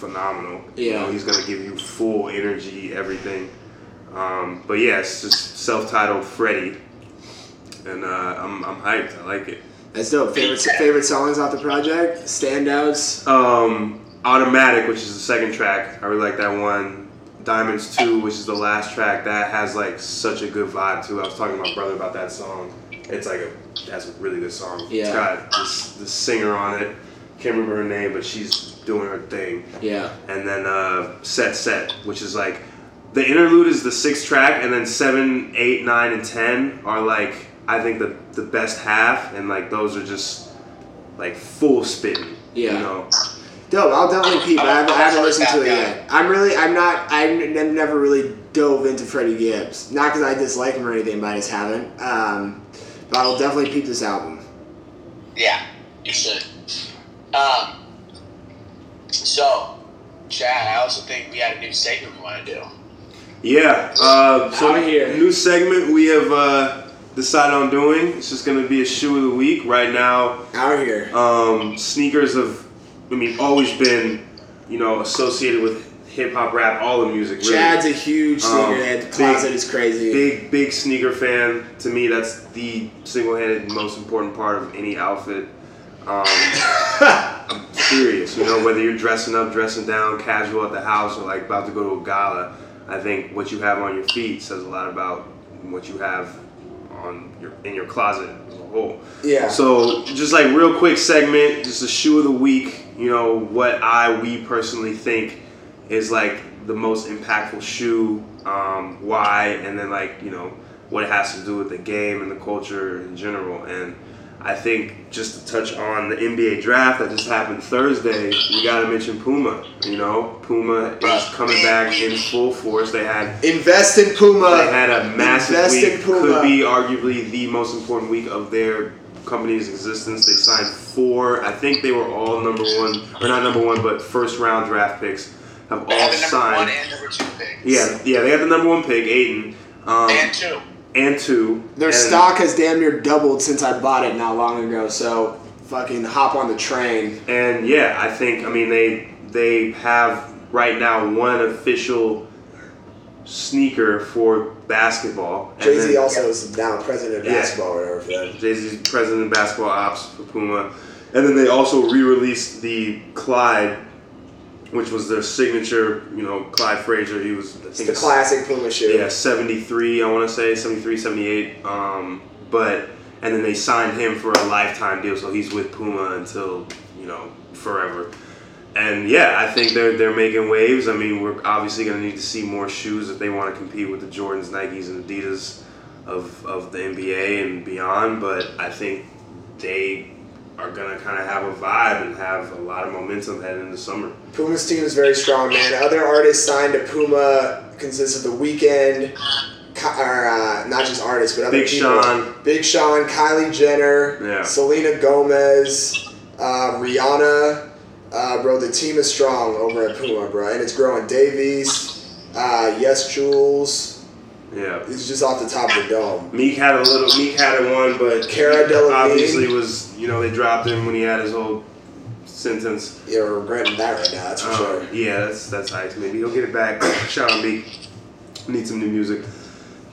phenomenal. You Yeah. know, he's gonna give you full energy, everything. Um, but yeah, it's just self-titled Freddie, and uh, I'm I'm hyped. I like it. That's dope. Favorite favorite songs off the project? Standouts? Um, Automatic, which is the second track, I really like that one. Diamonds 2, which is the last track, that has like such a good vibe too. I was talking to my brother about that song. It's like a that's a really good song. Yeah. It's got this, this singer on it. Can't remember her name, but she's doing her thing. Yeah. And then uh, Set Set, which is like the interlude is the sixth track, and then seven, eight, nine, and ten are like I think the the best half, and like those are just like full spitting. Yeah. You know. Dope. I'll definitely peep. I haven't, I haven't listened to it Freddie yet. I'm really, I'm not, I n- never really dove into Freddie Gibbs. Not because I dislike him or anything, but I just haven't. Um, but I'll definitely peep this album. Yeah, you should. Um, so, Chad, I also think we had a new segment we want to do. Yeah. Uh, so Outta here. new segment we have uh, decided on doing. It's just gonna be a shoe of the week. Right now, Out here. um, sneakers have, I mean, always been, you know, associated with hip hop, rap, all the music. Really. Chad's a huge Um, sneakerhead. big- Closet is crazy. big big sneaker fan to me that's the single-handed most important part of any outfit um, i'm serious you know whether you're dressing up dressing down casual at the house or like about to go to a gala i think what you have on your feet says a lot about what you have on your in your closet as a whole Yeah. so just like real quick segment, just a shoe of the week. You know what I we personally think is like the most impactful shoe, um, why, and then like you know what it has to do with the game and the culture in general. And I think just to touch on the NBA draft that just happened Thursday, we gotta mention Puma. You know, Puma is coming back in full force. They had Invest in Puma. they had a massive Invest in week. Puma. Could be arguably the most important week of their company's existence. They signed four. I think they were all number one, or not number one, but first round draft picks. Have They all have the number one signed. and number two pick. Yeah, yeah, they had the number one pick, Ayton, um, And two. And two. Their And- stock has damn near doubled since I bought it not long ago. So fucking hop on the train. And yeah, I think I mean they they have right now one official sneaker for basketball. Jay Z also is now president of Yeah. basketball or whatever. Jay Z's president of basketball ops for Puma, and then they also re-released the Clyde, which was their signature. You know, Clyde Frazier. He was I think the classic Puma shoe. Yeah, 73. I want to say 73, 78. Um, but and then they signed him for a lifetime deal, so he's with Puma until you know forever. And yeah, I think they're they're making waves. I mean, we're obviously going to need to see more shoes if they want to compete with the Jordans, Nikes, and Adidas of of the NBA and beyond. But I think they are to kind of have a vibe and have a lot of momentum heading into summer. Puma's team is very strong, man. Other artists signed to Puma consists of The Weeknd, or uh, not just artists, but other Big people. Sean. Big Sean, Kylie Jenner, Yeah. Selena Gomez, uh, Rihanna. Uh, bro, the team is strong over at Puma, bro, and it's growing. Dave East, uh, Yes Julz. Yeah. It's just off the top of the dome. Meek had a little. Meek had a one, but Cara Delevingne. obviously was. You know, they dropped him when he had his whole sentence. You're regretting that right now, that's for Um, sure. Yeah, that's that's nice. Maybe he'll get it back. Shout out Meek. Need some new music.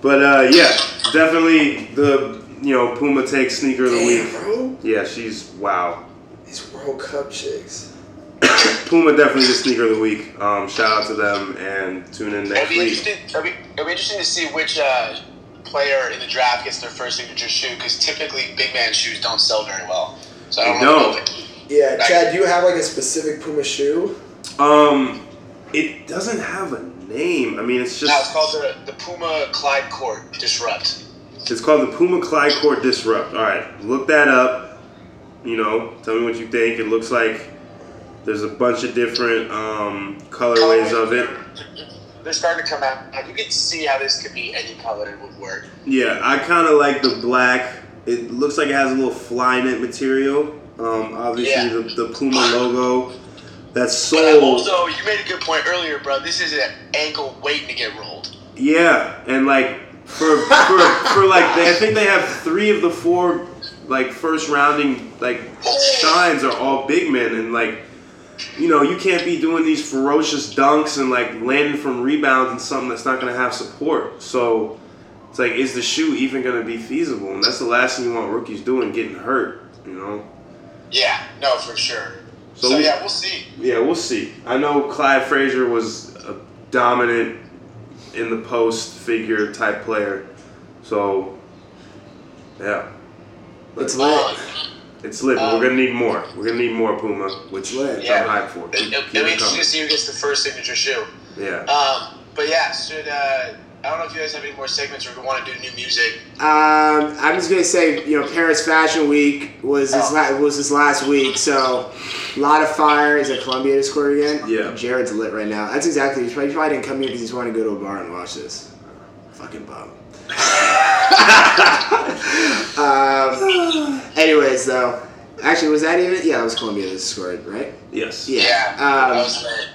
But uh, yeah, definitely the you know Puma takes sneaker of the Damn, week. bro. Yeah, she's wow. These World Cup chicks. Puma definitely the sneaker of the week. Um, shout out to them and tune in It'll next be week. It'll be, it'll be interesting to see which uh, player in the draft gets their first signature shoe because typically big man shoes don't sell very well. So I don't know. don't. Yeah, Chad, do you have like a specific Puma shoe? Um, it doesn't have a name. I mean, it's just. No, it's called the, the Puma Clyde Court Disrupt. it's called the Puma Clyde Court Disrupt. All right, look that up. You know, tell me what you think. It looks like there's a bunch of different um, colorways of it. They're starting to come out. You can see how this could be any color it would work. Yeah, I kind of like the black. It looks like it has a little fly knit material. Um, obviously, Yeah. the, the Puma logo. That's so. also, you made a good point earlier, bro. This is an ankle waiting to get rolled. Yeah, and like for for for like they, I think they have three of the four like first rounding like shines are all big men and like you know, you can't be doing these ferocious dunks and like landing from rebounds and something that's not going to have support. So it's like, is the shoe even going to be feasible? And that's the last thing you want rookies doing, getting hurt. You know. Yeah, no, for sure. So So, we- yeah, we'll see. Yeah, we'll see. I know Clyde Frazier was a dominant in the post figure type player. So, yeah, It's Um, lit. It's lit. but we're gonna need more. We're gonna need more Puma, which. Yeah. I'm hyped for. Keep, it, keep it'll be it interesting coming. to see who gets the first signature shoe. Yeah. Um, but yeah, should uh, I don't know if you guys have any more segments or if you want to do new music. Um, I'm just gonna say, you know, Paris Fashion Week was this Oh. la- was this last week, so a lot of fire. Is at Colombia Discord again? Yeah. Jared's lit right now. That's exactly. He probably, he probably didn't come here because he's wanting to go to a bar and watch this. Fucking bum. um, anyways, though, actually, was that even? Yeah, it was Colombia Discord, right? Yes. Yeah. Yeah, Um, that was lit.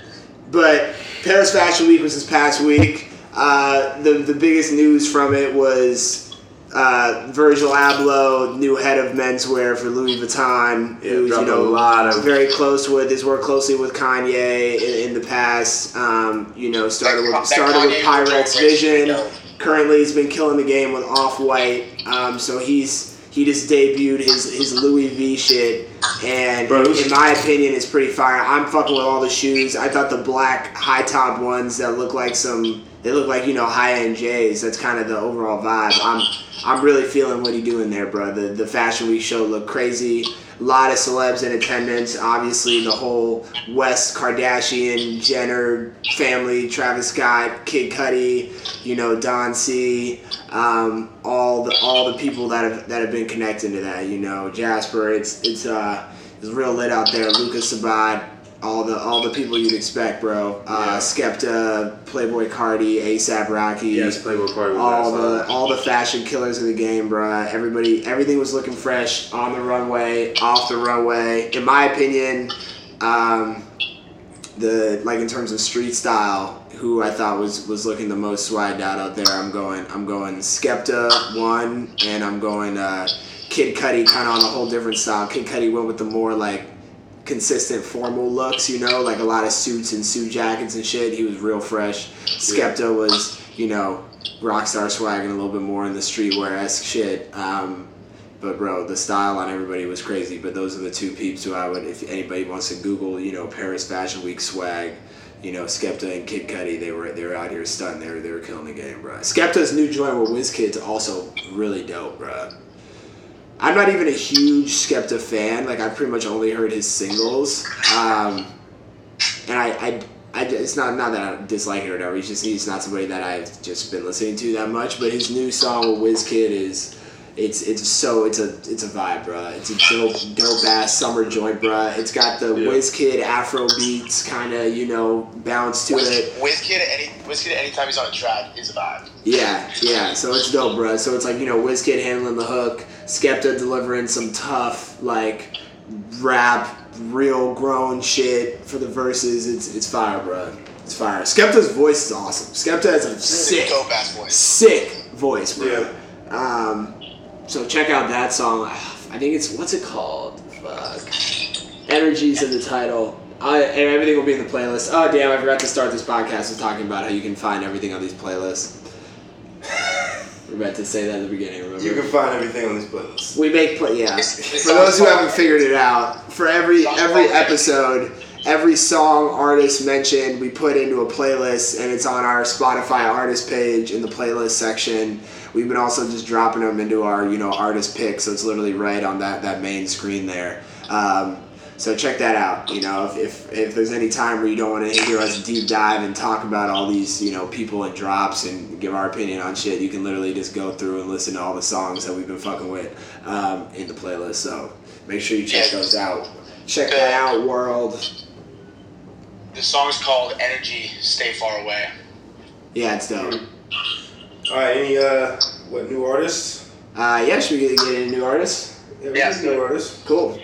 But Paris Fashion Week was this past week. Uh, the the biggest news from it was uh, Virgil Abloh, new head of menswear for Louis Vuitton, Yeah, who's you dropped a lot of- very close with. Has worked closely with Kanye in, in the past. Um, you know, started That- with started with Kanye Pyrex Virgil Vision. Currently, he's been killing the game with Off White. Um, so he's he just debuted his his Louis V shit, and Bro, in my opinion, it's pretty fire. I'm fucking with all the shoes. I thought the black high top ones that look like some they look like you know high end J's. That's kind of the overall vibe. I'm I'm really feeling what he doing there, bro. The the Fashion Week show looked crazy. A lot of celebs in attendance. Obviously, the whole West Kardashian Jenner family, Travis Scott, Kid Cudi, you know Don C, um, all the all the people that have that have been connected to that. You know Jasper. It's it's uh it's real lit out there. Lucas Sabbat. All the all the people you'd expect, bro. Uh, Yeah. Skepta, Playboi Carti, ASAP Rocky Yes, Playboi Carti all the all the fashion killers of the game, bruh. Everybody, everything was looking fresh on the runway, off the runway. In my opinion, um, the like in terms of street style, who I thought was was looking the most swagged out out there. I'm going, I'm going Skepta one, and I'm going uh, Kid Cudi, kind of on a whole different style. Kid Cudi went with the more like consistent formal looks, you know, like a lot of suits and suit jackets and shit. He was real fresh. Skepta was, you know, rockstar swagging a little bit more in the streetwear esque shit. Um, but bro, the style on everybody was crazy. But those are the two peeps who I would, if anybody wants to Google, you know, Paris Fashion Week swag, you know, Skepta and Kid Cudi, they were they were out here stunting. They were they were killing the game, bro. Skepta's new joint with WizKid's also really dope, bro. I'm not even a huge Skepta fan. Like I pretty much only heard his singles, um, and I, I, I, it's not not that I dislike it or whatever. He's just he's not somebody that I've just been listening to that much. But his new song with WizKid is, it's it's so it's a it's a vibe, bruh. It's a dope dope ass summer joint, bruh. It's got the Yeah. WizKid Afro beats, kind of you know bounce to it. Wiz, Wizkid, any Wizkid, anytime he's on a track, is a vibe. Yeah, yeah. So it's dope, bro. So it's like you know, WizKid handling the hook, Skepta delivering some tough like rap, real grown shit for the verses. It's it's fire, bro. It's fire. Skepta's voice is awesome. Skepta has a sick, voice. sick voice, bro. Um, so check out that song. I think it's what's it called? Fuck. Energies in the title. I, and everything will be in the playlist. Oh damn! I forgot to start this podcast with talking about how you can find everything on these playlists. We're about to say that in the beginning. Remember? You can find everything on this playlist. We make play. Yeah. It's- it's For those who haven't figured it out, for every every episode, every song artist mentioned, we put into a playlist, and it's on our Spotify artist page in the playlist section. We've been also just dropping them into our you know artist picks, so it's literally right on that that main screen there. Um, so check that out. You know, if, if, if there's any time where you don't want to hear us deep dive and talk about all these, you know, people and drops and give our opinion on shit, you can literally just go through and listen to all the songs that we've been fucking with um, in the playlist. So make sure you check Yeah. those out. Check that out, world. The song's called Energy, Stay Far Away. Yeah, it's dope. All right, any uh, what new artists? Uh, yeah, should we get, get into new artists? Yeah, we Yes. new artists. Cool.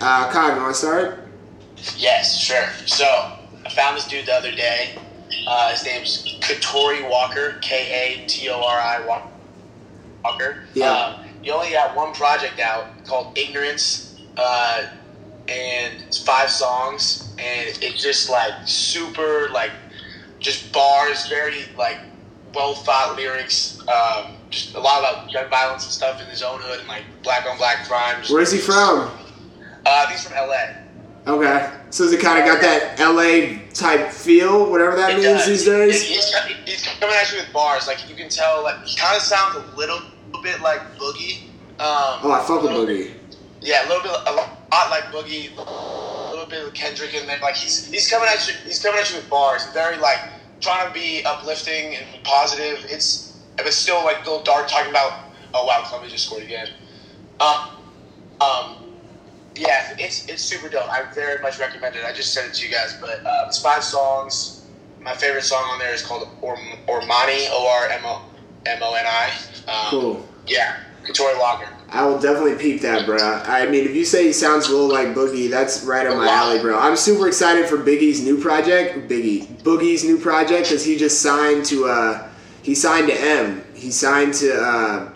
Uh, Kyle, you want to start? Yes, sure. So I found this dude the other day. Uh, his name's Katori Walker, K A T O R I Walker. Yeah. Um, he only got one project out called Ignorance, uh, and it's five songs, and it's just like super like just bars, very like well thought lyrics. Um, just a lot about gun violence and stuff in his own hood and like black on black crime. Where's he from? Uh, he's from LA. Okay. So has it kind of got that LA type feel, whatever that It means does. these days? he's, he's coming at you with bars. Like you can tell, like he kind of sounds a little bit like Boogie. Um, Oh, I fuck with Boogie. Yeah, a little bit, a lot like Boogie, a little bit of Kendrick, and then like he's he's coming at you, he's coming at you with bars, very like trying to be uplifting and positive. It's but still like a little dark, talking about oh wow, Colombia just scored again. Um, um, yeah, it's it's super dope. I very much recommend it. I just sent it to you guys, but uh, it's five songs. My favorite song on there is called or- Ormani, O R M O M O N I. Um, Cool. Yeah, Katori Walker. I will definitely peep that, bro. I mean, if you say he sounds a little like Boogie, that's right up my alley, bro. I'm super excited for Biggie's new project. Biggie, Boogie's new project, because he just signed to, uh, he signed to M. He signed to, uh,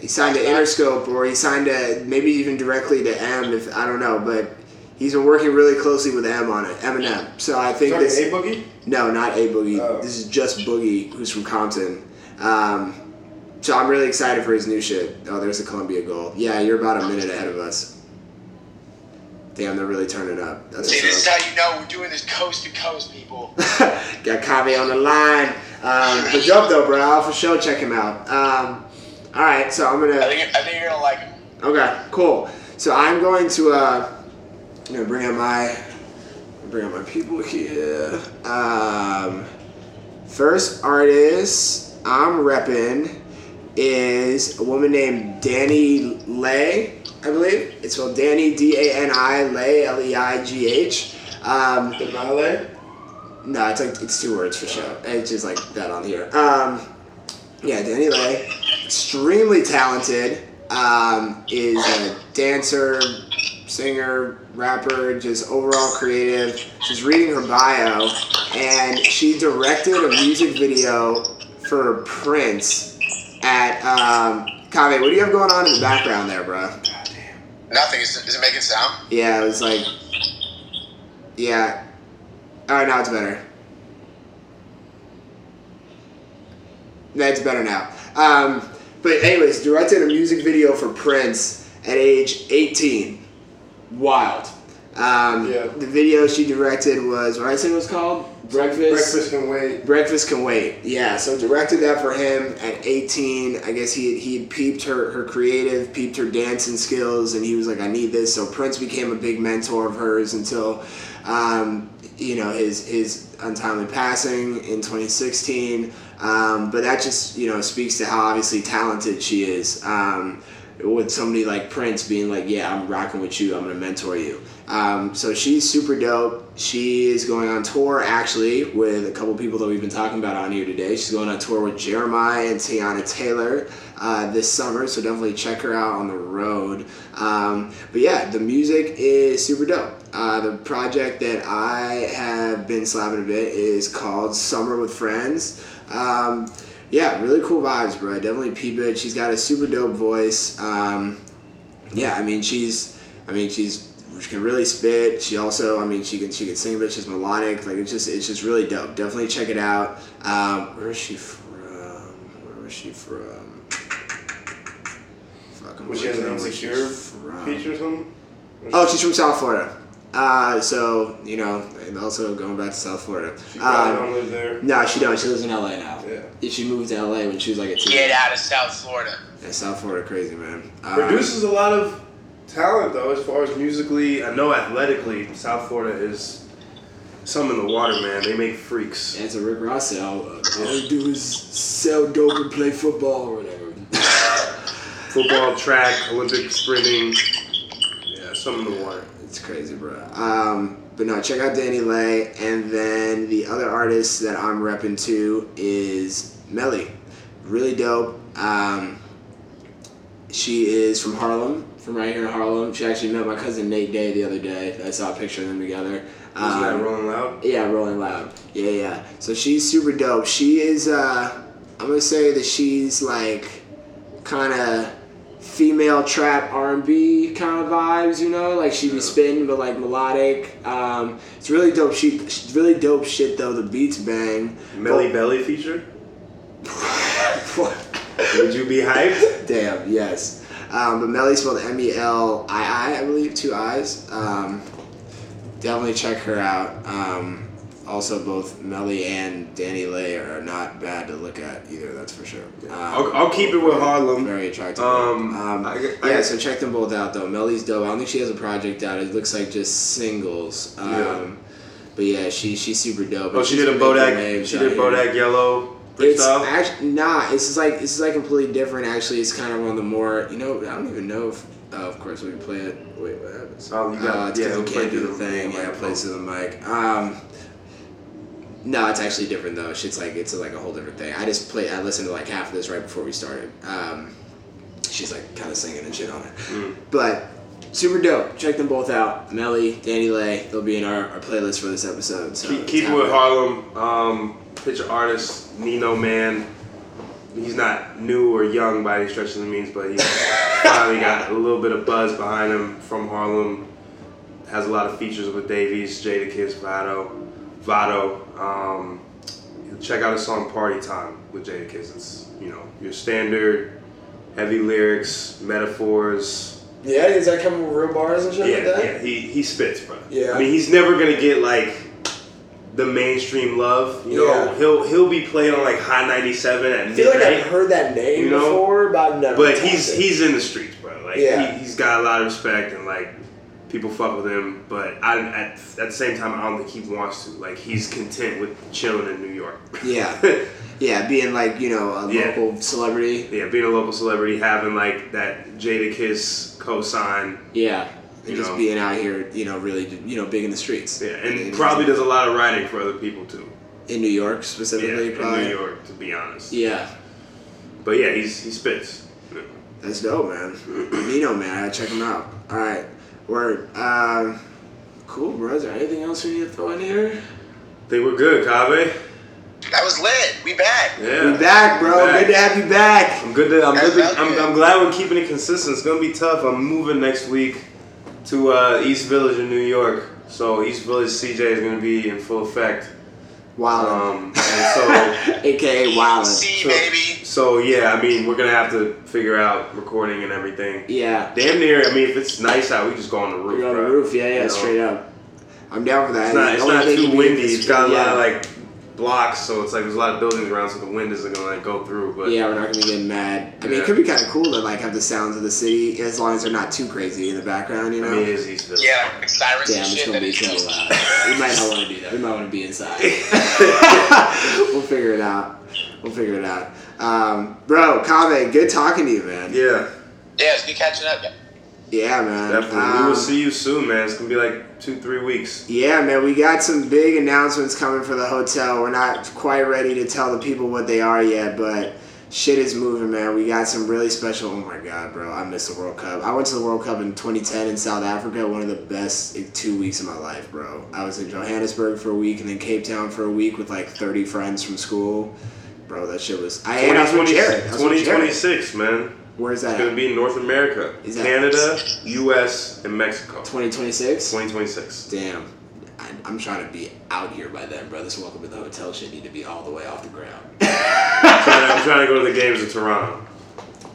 he signed to Interscope, or he signed to maybe even directly to M. If I don't know, but he's been working really closely with M on it, Eminem. So I think Talking this. A Boogie? No, not A Boogie. Oh. This is just Boogie, who's from Compton. Um, so I'm really excited for his new shit. Oh, there's the Colombia goal. Yeah, you're about a minute ahead of us. Damn, they're really turning up. That's See, this is how you know we're doing this coast to coast, people. Got Kave on the line. Um, but dope though, bro. I'll for sure check him out. Um, all right, so I'm gonna. think I think you're gonna like him. Okay, cool. So I'm going to. Uh, I'm gonna bring up my. Bring up my people here. Um, first artist I'm repping is a woman named Dani Leigh, I believe. It's spelled Danny D A N I Lay L E I G H. Um, Denale? no, it's like it's two words for sure. It's just like that on here. Um, yeah, Dani Leigh, extremely talented. Um, is a dancer, singer, rapper, just overall creative. She's reading her bio, and she directed a music video for Prince at um, Kave. What do you have going on in the background there, bro? Nothing. Is it, is it making sound? Yeah, it was like, yeah. All right, now it's better. That's better now. Um, but anyways, directed a music video for Prince at age 18. Wild. Um, Yeah. The video she directed was what I said it was called Breakfast. Breakfast can wait. Breakfast Can Wait. Yeah, so directed that for him at 18. I guess he he peeped her her creative, peeped her dancing skills, and he was like, I need this. So Prince became a big mentor of hers until, um, you know, his his untimely passing in 2016. Um, but that just you know speaks to how obviously talented she is. Um, with somebody like Prince being like, yeah, I'm rocking with you. I'm gonna mentor you. Um, so she's super dope. She is going on tour actually with a couple people that we've been talking about on here today. She's going on tour with Jeremih and Teyana Taylor uh, this summer, so definitely check her out on the road. Um, but yeah, the music is super dope. Uh, the project that I have been slapping a bit is called Summer with Friends. Um, yeah, really cool vibes, bro. Definitely peep it. She's got a super dope voice. Um, yeah, I mean she's, I mean she's, she can really spit. She also, I mean she can she can sing, but she's melodic. Like it's just it's just really dope. Definitely check it out. Um, where is she from? Where was she from? Fuck, I'm Was she an on where insecure from. feature or something? Oh, she's from South Florida. Uh, so you know, and also going back to South Florida. She probably Um, don't live there. no, she don't. She lives in LA now. Yeah. She moved to LA when she was like a teen. Get out of South Florida. Yeah, South Florida, crazy man. Um, Produces a lot of talent though, as far as musically. I know athletically, South Florida is some in the water, man. They make freaks. Yeah, it's a Rick Ross sell. Uh, all you do is sell dope and play football or whatever. Football, track, Olympic sprinting. Yeah, some in the water. It's crazy, bro. Um, but no, check out Dani Leigh, and then the other artist that I'm repping to is Melii. Really dope. Um, she is from Harlem, from right here in Harlem. She actually met my cousin Nate Day the other day. I saw a picture of them together. Um, Rolling Loud? Yeah, Rolling Loud. Yeah, yeah. So she's super dope. She is, uh, I'm gonna say that she's like kind of female trap R and B kind of vibes. You know, like she be spitting, but like melodic. Um, it's really dope. She really dope shit though. The beats bang. Melii Belly feature. Would you be hyped? Damn, yes. Um, but Melii spelled M E L I I, I believe, two I's. Um, definitely check her out. Um, also, both Melii and Dani Leigh are not bad to look at either. That's for sure. Um, I'll, I'll keep it with Harlem. very attractive. Um, um, I- I- yeah, so check them both out though. Melii's dope. I don't think she has a project out. It looks like just singles. Um, Yeah. But yeah, she she's super dope. Oh, she did a Bodak. She did. Bodak Yellow It's freestyle. actually nah. It's like this is like completely different. Actually, it's kind of on the more you know. I don't even know if. Oh, of course, we play it. Wait, what happens? Oh, you got- uh, it's yeah, we play can't do the thing. Yeah, plays to the mic. Um, no, it's actually different though. Shit's like it's like a whole different thing. I just play. I listened to like half of this right before we started. Um, she's like kind of singing and shit on it, Mm. but super dope. Check them both out. Melii, Dani Leigh. They'll be in our, our playlist for this episode. So Keep, keep it with. Harlem. Um, picture artist Nino Man. He's not new or young by any stretch of the means, but he finally got a little bit of buzz behind him from Harlem. Has a lot of features with Dave East, Jada Kiss, Vado. Vado. Um, check out his song "Party Time" with Jadakiss. It's you know your standard heavy lyrics, metaphors. Yeah, is that coming with real bars and shit like Yeah, that? yeah, he he spits, bro. Yeah. I mean, he's never gonna get like the mainstream love. You know, Yeah. he'll he'll be played on like Hot 97 at I feel like I've heard that name You know? before, but I've never. But he's it. he's in the streets, bro. Like Yeah. he, he's got a lot of respect and like people fuck with him. But I at, at the same time, I don't think he wants to. Like he's content with chilling in New York. yeah, yeah, being like you know a Yeah. local celebrity. yeah, being a local celebrity, having like that Jadakiss co-sign. Yeah, and just know. being out here, you know, really, you know, big in the streets. Yeah, and In- probably does a lot of writing for other people too. in New York Yeah, specifically. in. New York, to be honest. Yeah, But yeah, he's he spits. That's dope, man. Nino, man, I gotta check him out. All right, word. Um, cool, bro. Is there anything else we need to throw in here? Think we're good, Kave. That was lit. We back. Yeah. We back, bro. Back. Good to have you back. I'm good. To, I'm, good to, I'm, good. I'm glad we're keeping it consistent. It's gonna be tough. I'm moving next week to uh, East Village in New York. So East Village CJ is gonna be in full effect. Wildin', Um, and so, aka Wildin'. See, So- baby. so yeah. I mean, we're gonna have to figure out recording and everything. Yeah. Damn near. I mean, if it's nice out, we just go on the roof. You're on the roof, yeah, yeah, You know? straight up. I'm down for that. It's not, it's not too windy. is- It's got a lot of like blocks, so it's like there's a lot of buildings around, so the wind isn't gonna like go through. But Yeah, we're not gonna be getting mad. I mean, Yeah. it could be kind of cool to like have the sounds of the city as long as they're not too crazy in the background, you know. I mean, it is East Village. Yeah, like sirens Damn, and it's gonna be is too just- loud. we might not want to do that. We might want to be inside. we'll figure it out. We'll figure it out. Um, bro, Kave, good talking to you, man. Yeah, Yeah, it's good catching up. Yeah. Yeah, man. definitely. we Um, will see you soon, man. It's gonna be like two, three weeks. Yeah, man, we got some big announcements coming for the hotel. We're not quite ready to tell the people what they are yet, but shit is moving, man. We got some really special. Oh my god, bro, I missed the World Cup. I went to the World Cup in 2010 in South Africa. One of the best two weeks of my life, bro. I was in Johannesburg for a week and then Cape Town for a week with like 30 friends from school. Bro, that shit was. I, and I was with Jared. I was with Jared. 2026, man. Where's that? It's that? gonna be in North America, Is Canada, U.S., and Mexico. 2026. 2026. Damn. I, I'm trying to be out here by then, bro. This welcome to the hotel shit need to be all the way off the ground. I'm, trying to, I'm trying to go to the games in Toronto.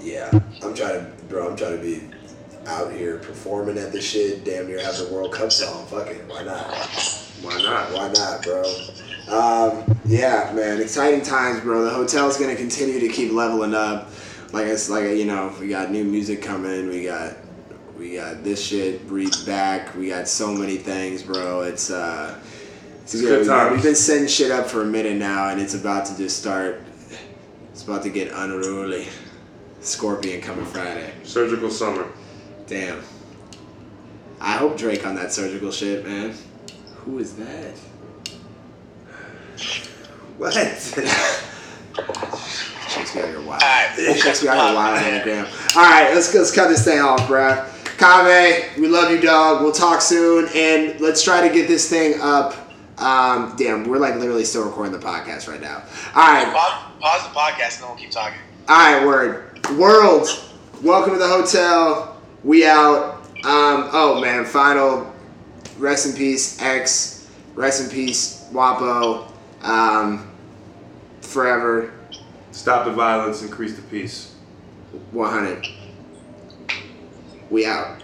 Yeah, I'm trying to, bro. I'm trying to be out here performing at this shit. Damn near have the World Cup song. Fuck it, why not? Why not? Why not, bro? Um, yeah, man. Exciting times, bro. The hotel's gonna continue to keep leveling up. Like it's like you know, we got new music coming. We got we got this shit breathed back. We got so many things, bro. It's uh, it's, good good. times. We've been setting shit up for a minute now, and it's about to just start. It's about to get unruly. Scorpion coming Friday. Surgical summer. Damn. I hope Drake on that surgical shit, man. Who is that? What? Out here wild. Me out here wild. All right, let's let's cut this thing off, bruh. Kave, we love you, dog. We'll talk soon, and let's try to get this thing up. Um, damn, we're like literally still recording the podcast right now. All right, Pause, pause the podcast and then we'll keep talking. all right, word, world. welcome to the hotel. We out. Um, oh man, final. Rest in peace, X. Rest in peace, Wopo. Um, forever, Stop the violence, increase the peace. 100. We out.